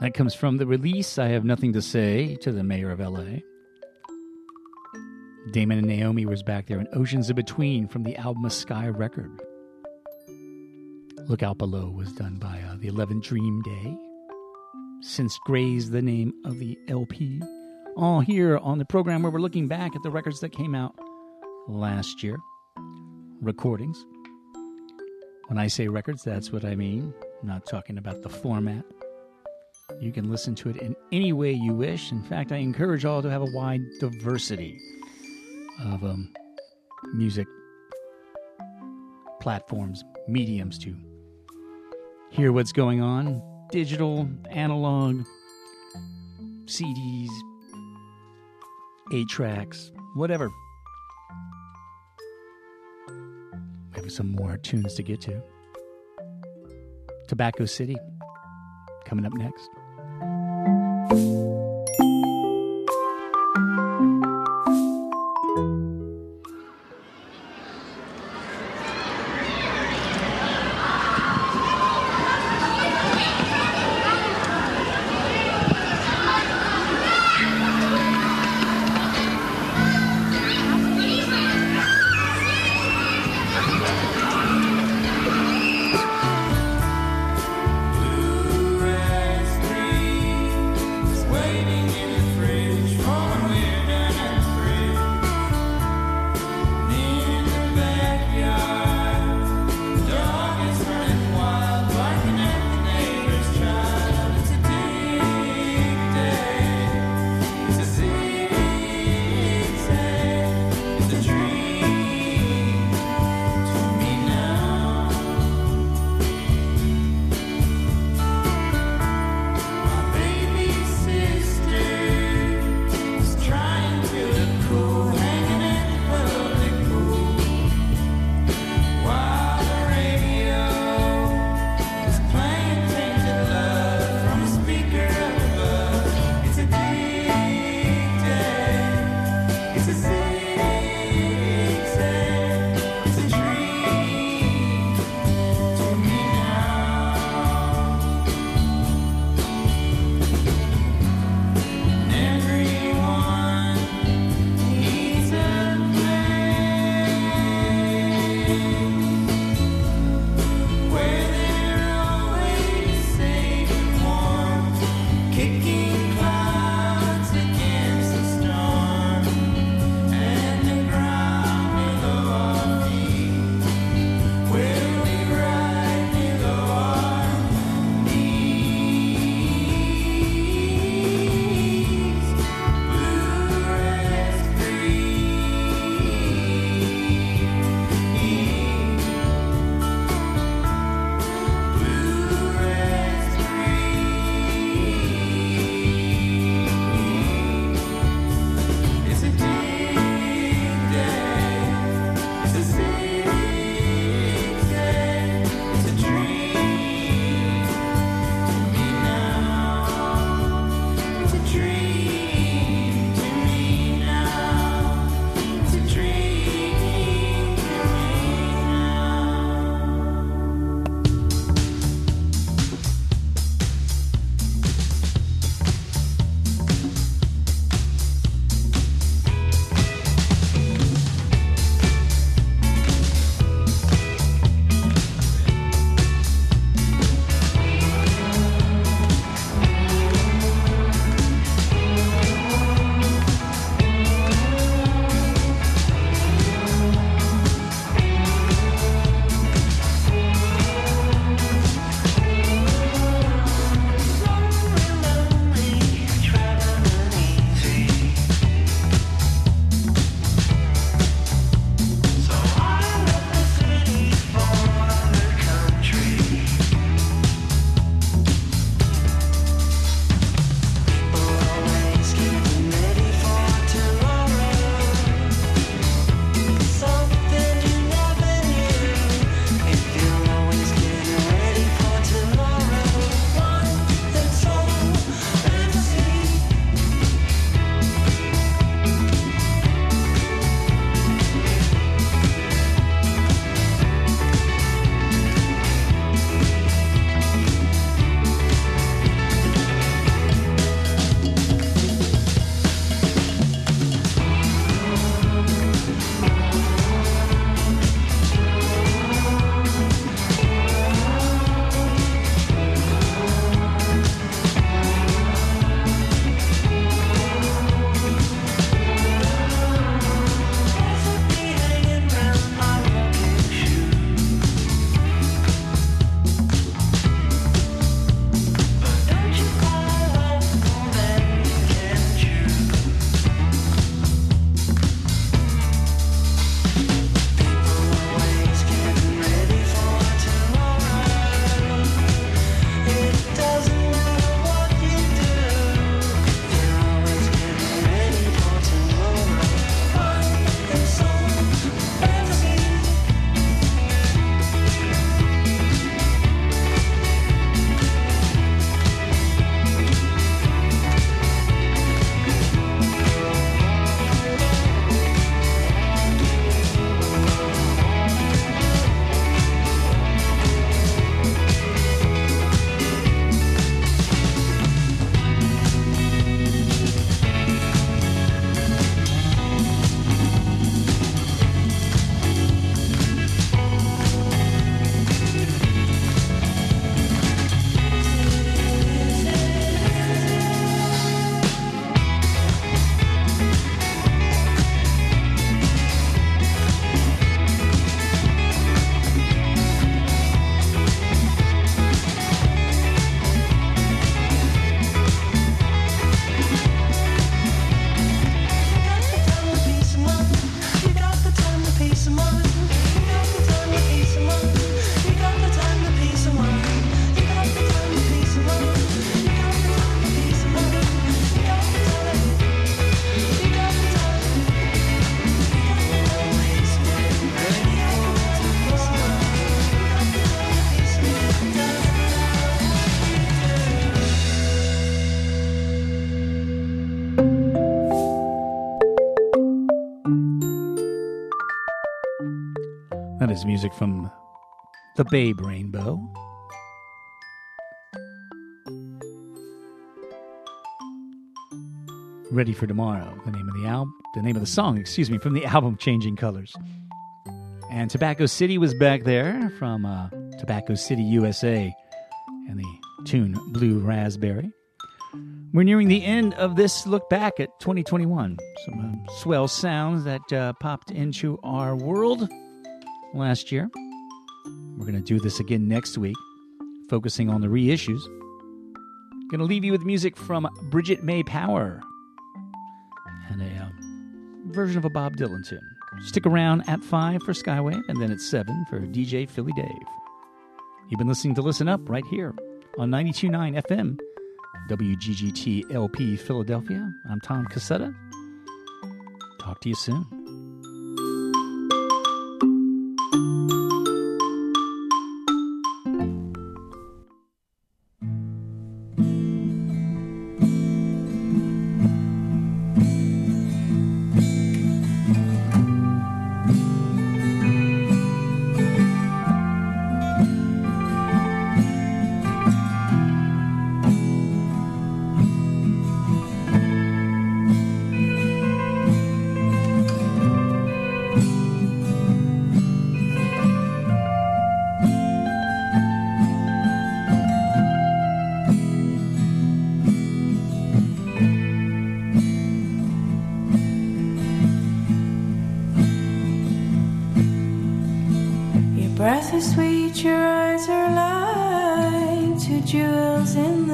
That comes from the release I Have Nothing to Say to the Mayor of LA. Damon and Naomi was back there in Oceans in Between from the album Sky Record. Look Out Below was done by uh, the 11 Dream Day. Since Grazed the name of the LP. All here on the program where we're looking back at the records that came out last year. Recordings. When I say records, that's what I mean. I'm not talking about the format. You can listen to it in any way you wish. In fact, I encourage all to have a wide diversity of um, music platforms, mediums to hear what's going on digital, analog, CDs, 8 tracks, whatever. We have some more tunes to get to. Tobacco City coming up next. Music from the Babe Rainbow. Ready for Tomorrow, the name of the album, the name of the song, excuse me, from the album Changing Colors. And Tobacco City was back there from uh, Tobacco City, USA, and the tune Blue Raspberry. We're nearing the end of this look back at 2021. Some uh, swell sounds that uh, popped into our world last year. We're going to do this again next week, focusing on the reissues. Going to leave you with music from Bridget Mae Power and a uh, version of a Bob Dylan tune. Stick around at 5 for Skywave and then at 7 for DJ Philly Dave. You've been listening to Listen Up right here on 92.9 FM, WGGT LP Philadelphia. I'm Tom Cassetta. Talk to you soon.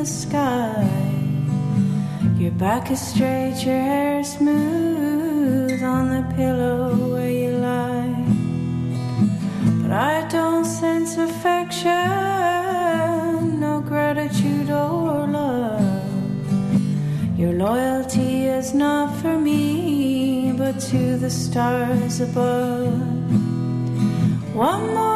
Sky. Your back is straight, your hair is smooth on the pillow where you lie. But I don't sense affection, no gratitude or love. Your loyalty is not for me, but to the stars above. One more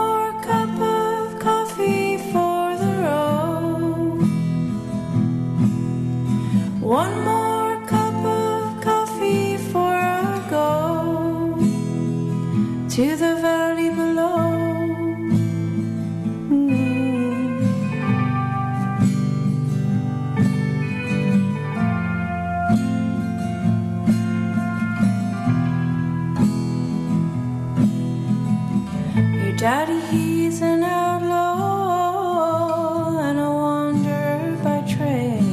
daddy, he's an outlaw and a wanderer by trade.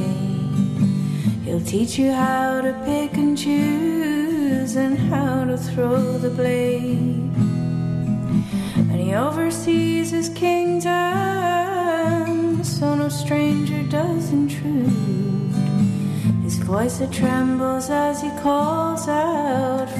He'll teach you how to pick and choose and how to throw the blade. And he oversees his kingdom, so no stranger does intrude. His voice it trembles as he calls out